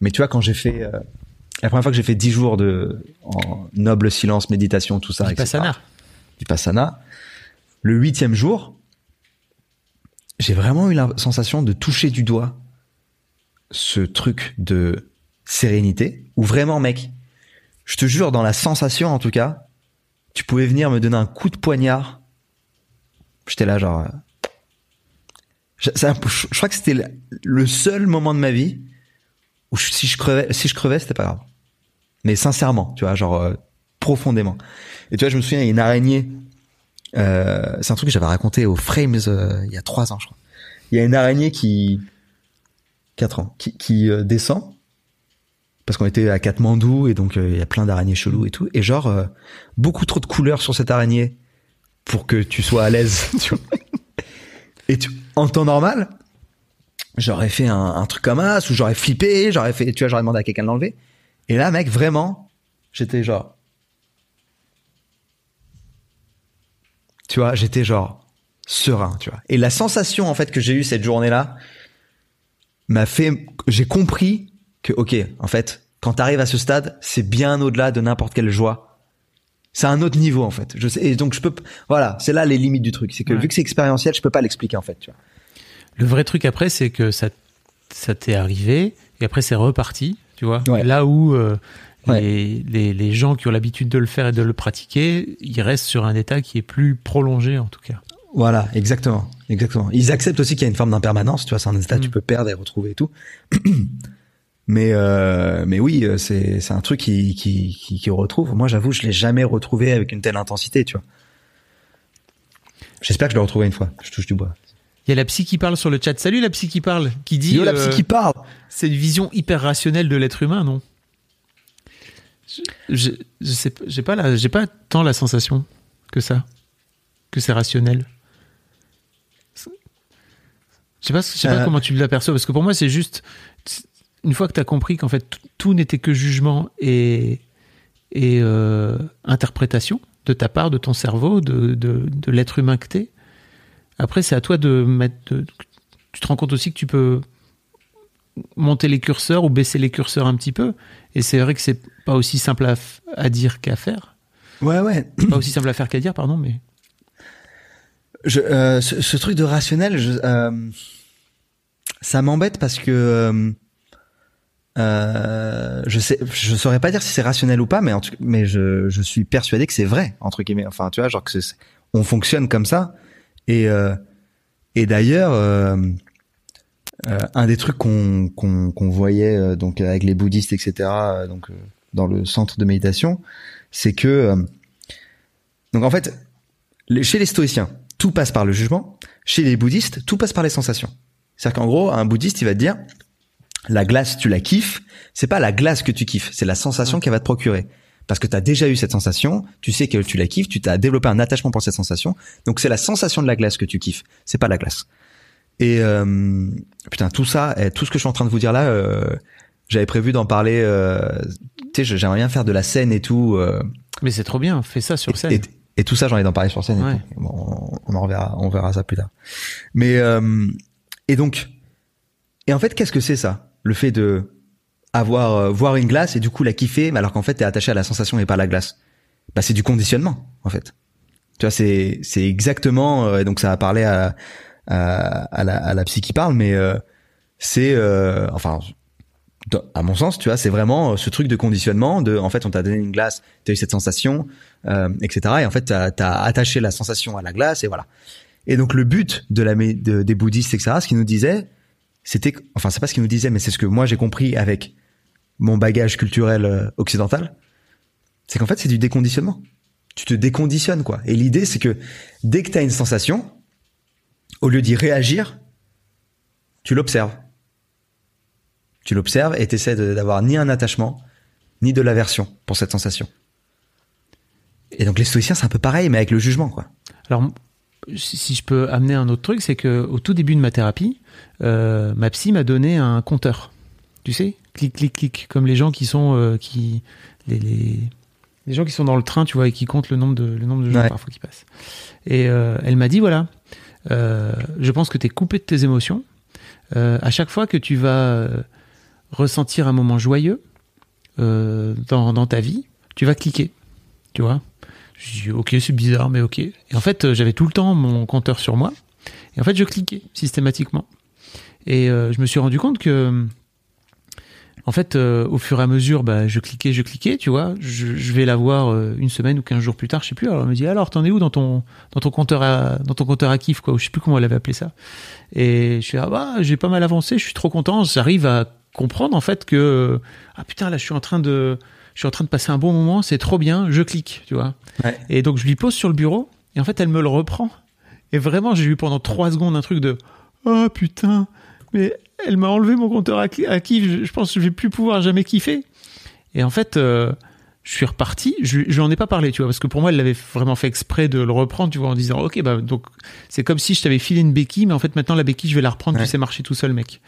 Mais tu vois, quand j'ai fait euh, la première fois que j'ai fait dix jours de en noble silence, méditation, tout ça, etc., Vipassana. du le huitième jour, j'ai vraiment eu la sensation de toucher du doigt ce truc de sérénité, où vraiment, mec, je te jure, dans la sensation en tout cas, tu pouvais venir me donner un coup de poignard. J'étais là, genre. euh, je, ça- je- je crois que c'était le, le seul moment de ma vie où je- si je crevais, si je crevais, c'était pas grave. Mais sincèrement, tu vois, genre euh, profondément. Et tu vois, je me souviens, il y a une araignée. Euh, c'est un truc que j'avais raconté aux Frames euh, il y a trois ans, je crois. Il y a une araignée qui quatre ans, qui, qui euh, descend parce qu'on était à Katmandou et donc euh, il y a plein d'araignées chelous et tout. Et genre euh, beaucoup trop de couleurs sur cette araignée pour que tu sois à l'aise. tu vois. Et tu, en temps normal, j'aurais fait un, un truc comme ça, ou j'aurais flippé, j'aurais fait, tu vois, j'aurais demandé à quelqu'un de l'enlever. Et là, mec, vraiment, j'étais genre, tu vois, j'étais genre serein, tu vois. Et la sensation en fait que j'ai eue cette journée-là m'a fait, j'ai compris que ok, en fait, quand t'arrives à ce stade, c'est bien au-delà de n'importe quelle joie. C'est un autre niveau en fait. Je sais, et donc je peux, voilà, c'est là les limites du truc. C'est que Ouais. vu que c'est expérientiel, je peux pas l'expliquer en fait. Tu vois. Le vrai truc après, c'est que ça, ça t'est arrivé et après c'est reparti, tu vois. Ouais. Là où euh, Ouais. les, les, les gens qui ont l'habitude de le faire et de le pratiquer, ils restent sur un état qui est plus prolongé en tout cas. Voilà, exactement, exactement. Ils acceptent aussi qu'il y a une forme d'impermanence, tu vois, c'est un état que tu Mm. peux perdre et retrouver et tout. mais euh, mais oui, euh, c'est c'est un truc qui qui qui, qui retrouve. Moi, j'avoue, je l'ai jamais retrouvé avec une telle intensité, tu vois. J'espère que je le retrouverai une fois. Je touche du bois. Il y a la psy qui parle sur le chat. Salut la psy qui parle, qui dit Yo, la euh, psy qui parle. c'est une vision hyper rationnelle de l'être humain, non? Je, je, sais, pas- j'ai pas la, j'ai pas tant la sensation que ça, que c'est rationnel. Je sais pas, je sais pas Euh. comment tu l'aperçois parce que pour moi c'est juste une fois que tu as compris qu'en fait tout, tout n'était que jugement et et euh, interprétation de ta part, de ton cerveau, de de, de l'être humain que t'es. Après c'est à toi de mettre. de- tu te rends compte aussi que tu peux monter les curseurs ou baisser les curseurs un petit peu. Et c'est vrai que c'est pas aussi simple à, à dire qu'à faire. Ouais, ouais. Pas aussi simple à faire qu'à dire, pardon, mais. Je, euh, ce, ce truc de rationnel, je, euh, ça m'embête parce que euh, je sais, je saurais pas dire si c'est rationnel ou pas, mais en tout, mais je, je suis persuadé que c'est vrai entre guillemets. Enfin, tu vois, genre que c'est- on fonctionne comme ça. Et euh, et d'ailleurs, euh, euh, un des trucs qu'on voyait donc avec les bouddhistes, etc. donc dans le centre de méditation, c'est que donc en fait, chez les stoïciens, tout passe par le jugement. Chez les bouddhistes, tout passe par les sensations. C'est-à-dire qu'en gros, un bouddhiste, il va te dire, la glace, tu la kiffes. C'est pas la glace que tu kiffes, c'est la sensation qu'elle va te procurer. Parce que tu as déjà eu cette sensation, tu sais que tu la kiffes, tu t'as développé un attachement pour cette sensation. Donc c'est la sensation de la glace que tu kiffes, c'est pas la glace. Et euh, putain, tout ça, eh, tout ce que je suis en train de vous dire là, euh, j'avais prévu d'en parler. Euh, tu sais, j'aimerais bien faire de la scène et tout. euh, Mais c'est trop bien, fais ça sur scène. et, Et tout ça, j'ai envie d'en parler sur scène. Ouais. Bon, on en reverra, on verra ça plus tard. Mais euh, et donc, et en fait, qu'est-ce que c'est ça Le fait de avoir euh, voir une glace et du coup la kiffer, alors qu'en fait t'es attaché à la sensation et pas à la glace. Bah c'est du conditionnement en fait. Tu vois, c'est c'est exactement. euh, et donc ça a parlé à à, à la à la psy qui parle, mais euh, c'est euh, enfin à mon sens, tu vois, c'est vraiment euh, ce truc de conditionnement de, en fait, on t'a donné une glace, t'as eu cette sensation, euh, etc. Et en fait, t'as as attaché la sensation à la glace et voilà. Et donc le but de la des bouddhistes, etc. Ce qu'ils nous disaient, c'était, enfin, c'est pas ce qu'ils nous disaient, mais c'est ce que moi j'ai compris avec mon bagage culturel euh, occidental, c'est qu'en fait c'est du déconditionnement. Tu te déconditionnes quoi. Et l'idée c'est que dès que t'as une sensation, au lieu d'y réagir, tu l'observes. Tu l'observes et t'essaies d'avoir ni un attachement, ni de l'aversion pour cette sensation. Et donc les stoïciens, c'est un peu pareil, mais avec le jugement, quoi. Alors, si je peux amener un autre truc, c'est que au tout début de ma thérapie, euh, ma psy m'a donné un compteur. Tu sais, clic, clic, clic, comme les gens qui sont euh, qui les, les les gens qui sont dans le train, tu vois, et qui comptent le nombre de le nombre de gens Ouais. parfois qui passent. Et euh, elle m'a dit voilà, euh, je pense que tu es coupé de tes émotions. Euh, à chaque fois que tu vas euh, ressentir un moment joyeux euh, dans, dans ta vie, tu vas cliquer, tu vois. Je dis ok c'est bizarre mais ok. Et en fait j'avais tout le temps mon compteur sur moi et en fait je cliquais systématiquement. Et euh, je me suis rendu compte que en fait euh, au fur et à mesure bah, je cliquais je cliquais tu vois. Je, je vais la voir euh, une semaine ou quinze jours plus tard je sais plus. Alors elle me dit alors t'en es où dans ton dans ton compteur à dans ton compteur à kiff quoi? Ou je sais plus comment elle avait appelé ça. Et je suis ah bah j'ai pas mal avancé je suis trop content j'arrive à comprendre en fait que ah putain là je suis en train de je suis en train de passer un bon moment c'est trop bien je clique tu vois. Ouais. Et donc je lui pose sur le bureau et en fait elle me le reprend. Et vraiment j'ai eu pendant trois secondes un truc de oh putain mais elle m'a enlevé mon compteur à, qui- à kiff. Je, je pense que je vais plus pouvoir jamais kiffer. Et en fait euh, je suis reparti. Je, je lui en ai pas parlé tu vois parce que pour moi elle l'avait vraiment fait exprès de le reprendre tu vois en disant ok bah donc c'est comme si je t'avais filé une béquille mais en fait maintenant la béquille je vais la reprendre Ouais. tu sais marcher tout seul mec.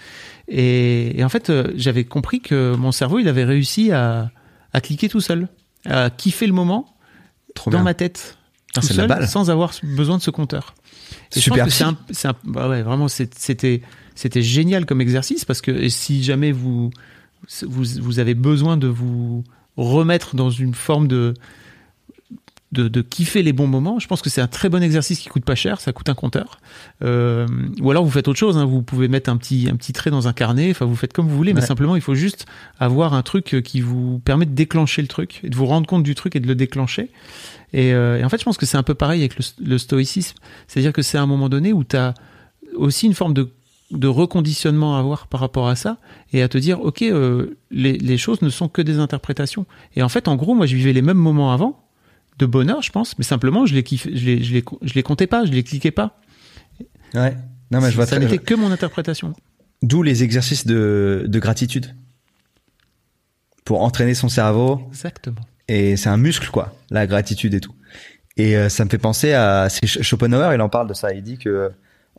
Et, et en fait euh, j'avais compris que mon cerveau il avait réussi à à cliquer tout seul, à kiffer le moment Trop dans bien. ma tête, Ah, tout seul, sans avoir besoin de ce compteur. Et je Super pense que c'est un, bah ouais, vraiment, c'était, c'était génial comme exercice parce que si jamais vous, vous, vous avez besoin de vous remettre dans une forme de, de, de kiffer les bons moments, je pense que c'est un très bon exercice qui coûte pas cher, ça coûte un compteur. Euh, ou alors vous faites autre chose, hein, vous pouvez mettre un petit, un petit trait dans un carnet, enfin vous faites comme vous voulez, mais simplement il faut juste avoir un truc qui vous permet de déclencher le truc, et de vous rendre compte du truc et de le déclencher. Et, euh, et en fait, je pense que c'est un peu pareil avec le, le stoïcisme, c'est-à-dire que c'est un moment donné où tu as aussi une forme de, de reconditionnement à avoir par rapport à ça, et à te dire, ok, euh, les, les choses ne sont que des interprétations. Et en fait, en gros, moi, je vivais les mêmes moments avant, de bonheur, je pense, mais simplement, je les, je les, je les, je les comptais pas, je les cliquais pas. Ouais. Non, mais je vois ça n'était que mon interprétation. D'où les exercices de, de gratitude. Pour entraîner son cerveau. Exactement. Et c'est un muscle, quoi. La gratitude et tout. Et euh, ça me fait penser à Schopenhauer, il en parle de ça. Il dit que,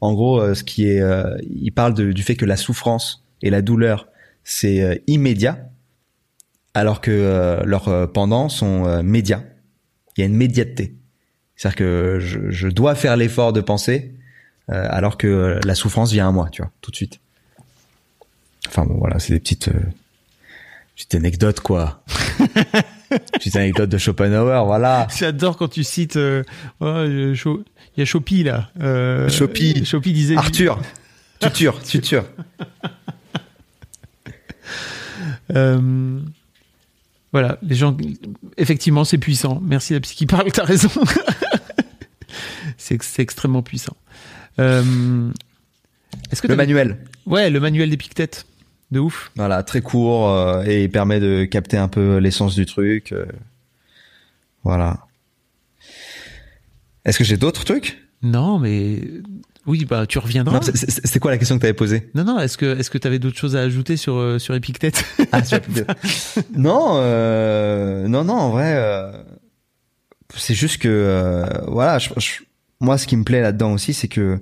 en gros, euh, ce qui est, euh, il parle de- du fait que la souffrance et la douleur, c'est euh, immédiat, alors que leurs pendants sont médias. Il y a une médiateté. C'est-à-dire que je, je dois faire l'effort de penser, euh, alors que la souffrance vient à moi, tu vois, tout de suite. Enfin bon, voilà, c'est des petites, euh, petites anecdotes, quoi. Petite anecdote de Schopenhauer, voilà. J'adore quand tu cites. euh, oh, y a Chopi là. Euh, Chopi. Chopi disait. Arthur, tuture, tuture. Euh, voilà, les gens. Effectivement, c'est puissant. Merci la psy qui parle. T'as raison. c'est extrêmement puissant. Euh, Est-ce que Le manuel, Ouais, le manuel d'Épictète. De ouf. voilà, très court euh, et il permet de capter un peu l'essence du truc. euh, voilà. Est-ce que j'ai d'autres trucs? Non, mais oui, bah tu reviendras. C'est- quoi la question que t'avais posée? Non, non. Est-ce que est-ce que t'avais d'autres choses à ajouter sur euh, sur Épictète Ah, sur non, euh, non, non, en vrai, euh, c'est juste que, euh, voilà, je- je- moi, ce qui me plaît là-dedans aussi, c'est que,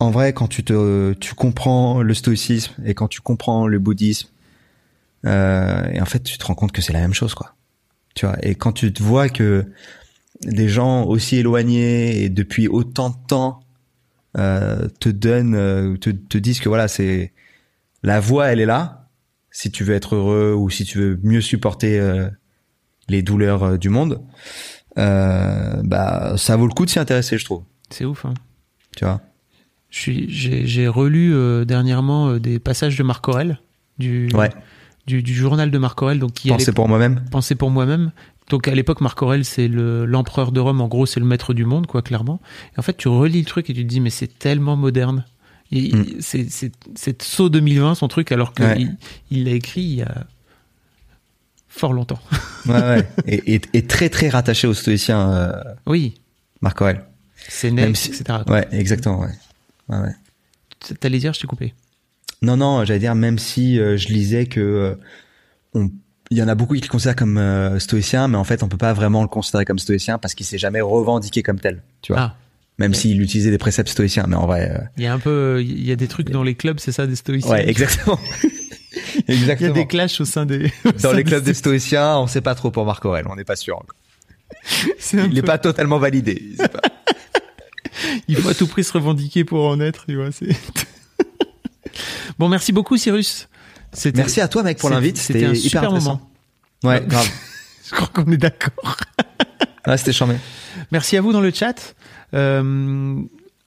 en vrai, quand tu te, tu comprends le stoïcisme et quand tu comprends le bouddhisme, euh, et en fait, tu te rends compte que c'est la même chose, quoi. Tu vois, et quand tu te vois que des gens aussi éloignés et depuis autant de temps euh, te donnent, euh, te, te disent que voilà, c'est la voie, elle est là. Si tu veux être heureux ou si tu veux mieux supporter euh, les douleurs du monde, bah ça vaut le coup de s'y intéresser, je trouve. C'est ouf. Hein. Tu vois. J'ai, relu dernièrement des passages de Marc Aurel du, Ouais. du, du journal de Marc Aurel, donc qui Pensez allait- pour moi-même. Penser pour moi-même. Donc à l'époque, Marc Aurel, c'est le, l'empereur de Rome. En gros, c'est le maître du monde, quoi, clairement. Et en fait, tu relis le truc et tu te dis, mais c'est tellement moderne. Il- Mm. C'est, saut 2020 son truc, alors qu'il Ouais. il l'a écrit il y a fort longtemps. Ouais, ouais. et, et, et très très rattaché aux stoïciens, euh, oui, Marc Aurel. c'est si- etc. quoi. Ouais, exactement. Ouais. Ouais, ouais. T'allais dire, je t'ai coupé. Non, non, j'allais dire même si euh, je lisais que euh, on, il y en a beaucoup qui le considèrent comme euh, stoïcien, mais en fait on peut pas vraiment le considérer comme stoïcien parce qu'il s'est jamais revendiqué comme tel. Tu vois. Ah, Même s'il utilisait des préceptes stoïciens, mais en vrai. euh, il y a un peu, il y a des trucs dans les clubs, c'est ça, des stoïciens? Ouais, exactement. Il y a exactement. des clashs au sein des. au Dans sein les clubs des stoïciens. stoïciens, on sait pas trop pour Marc Aurel, on n'est pas sûr. un Il est peu- pas totalement validé. Pas- Il faut à tout prix se revendiquer pour en être, tu vois. bon, merci beaucoup, Cyrus. Merci à toi, mec, pour l'invite. C'était un hyper super intéressant. moment. Ouais, grave. Je crois qu'on est d'accord. Ouais, c'était charmé. Merci à vous dans le chat. Euh,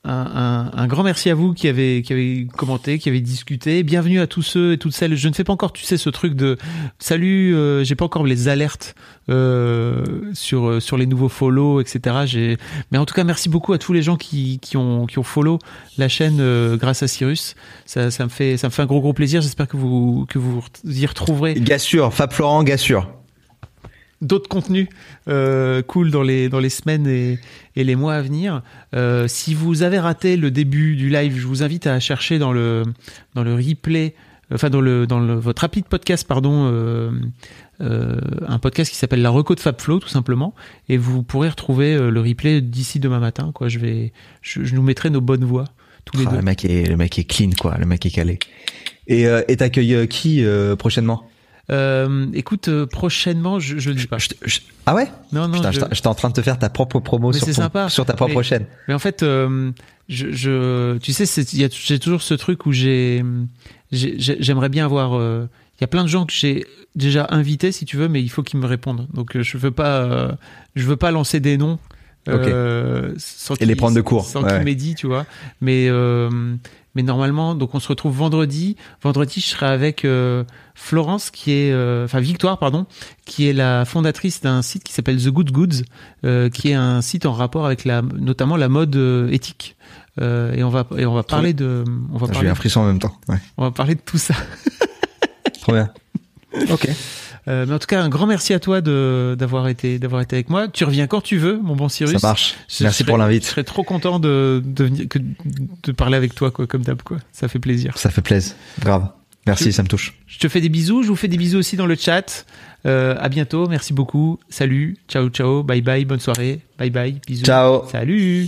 un, un- grand merci à vous qui avez, qui avez commenté, qui avez discuté. Bienvenue à tous ceux et toutes celles. Je ne fais pas encore, tu sais, ce truc de salut. euh, j'ai pas encore les alertes euh, sur euh, sur les nouveaux follow, etc. Mais en tout cas, merci beaucoup à tous les gens qui, qui ont qui ont follow la chaîne euh, grâce à Cyrus. Ça, ça me fait ça me fait un gros gros plaisir. J'espère que vous que vous y retrouverez Gars sûr, Fab Florent, gars sûr. D'autres contenus euh, cool dans les dans les semaines et, et les mois à venir. Euh, si vous avez raté le début du live, je vous invite à chercher dans le dans le replay, enfin dans le dans le, votre rapide podcast pardon, euh, euh, un podcast qui s'appelle La Reco de Fabflow tout simplement, et vous pourrez retrouver euh, le replay d'ici demain matin. Quoi, je vais je, je nous mettrai nos bonnes voix tous les Ah, deux. le mec est le mec est clean quoi, le mec est calé. Et euh, et t'accueilles euh, qui euh, prochainement? Euh, écoute, euh, prochainement, je je le dis pas. Je te- je- Ah ouais? Non non, Putain, je- j'étais en train de te faire ta propre promo sur, c'est ton- sympa. sur ta propre Mais- chaîne. Mais en fait, euh, je, tu sais, j'ai toujours ce truc où j'ai, j'ai- j'ai- j'aimerais bien avoir. Il y a plein de gens que j'ai déjà invités, si tu veux, mais il faut qu'ils me répondent. Donc, je veux pas, je veux pas lancer des noms. euh, sans Et les prendre de court, sans ouais, qu'ils tu vois. Mais euh, mais normalement, donc on se retrouve vendredi. Vendredi, je serai avec euh, Florence, qui est, euh, enfin Victoire, pardon, qui est la fondatrice d'un site qui s'appelle The Good Goods, euh, qui est un site en rapport avec la, notamment la mode euh, éthique. Euh, et on va et on va parler de, on va J'ai eu parler, un frisson en même temps. Ouais. on va parler de tout ça. Trop bien. Ok. Euh, mais en tout cas, un grand merci à toi de d'avoir été d'avoir été avec moi. Tu reviens quand tu veux, mon bon Cyrus. Ça marche. Je Merci serais- pour Je l'invite. serais trop content de de venir que de parler avec toi, quoi, comme d'hab, quoi. Ça fait plaisir. Ça fait plaisir. Grave. Merci, ça me touche. Je te fais des bisous. Je vous fais des bisous aussi dans le chat. Euh, à bientôt. Merci beaucoup. Salut. Ciao, ciao. Bye bye. Bonne soirée. Bye bye. Bisous. Ciao. Salut.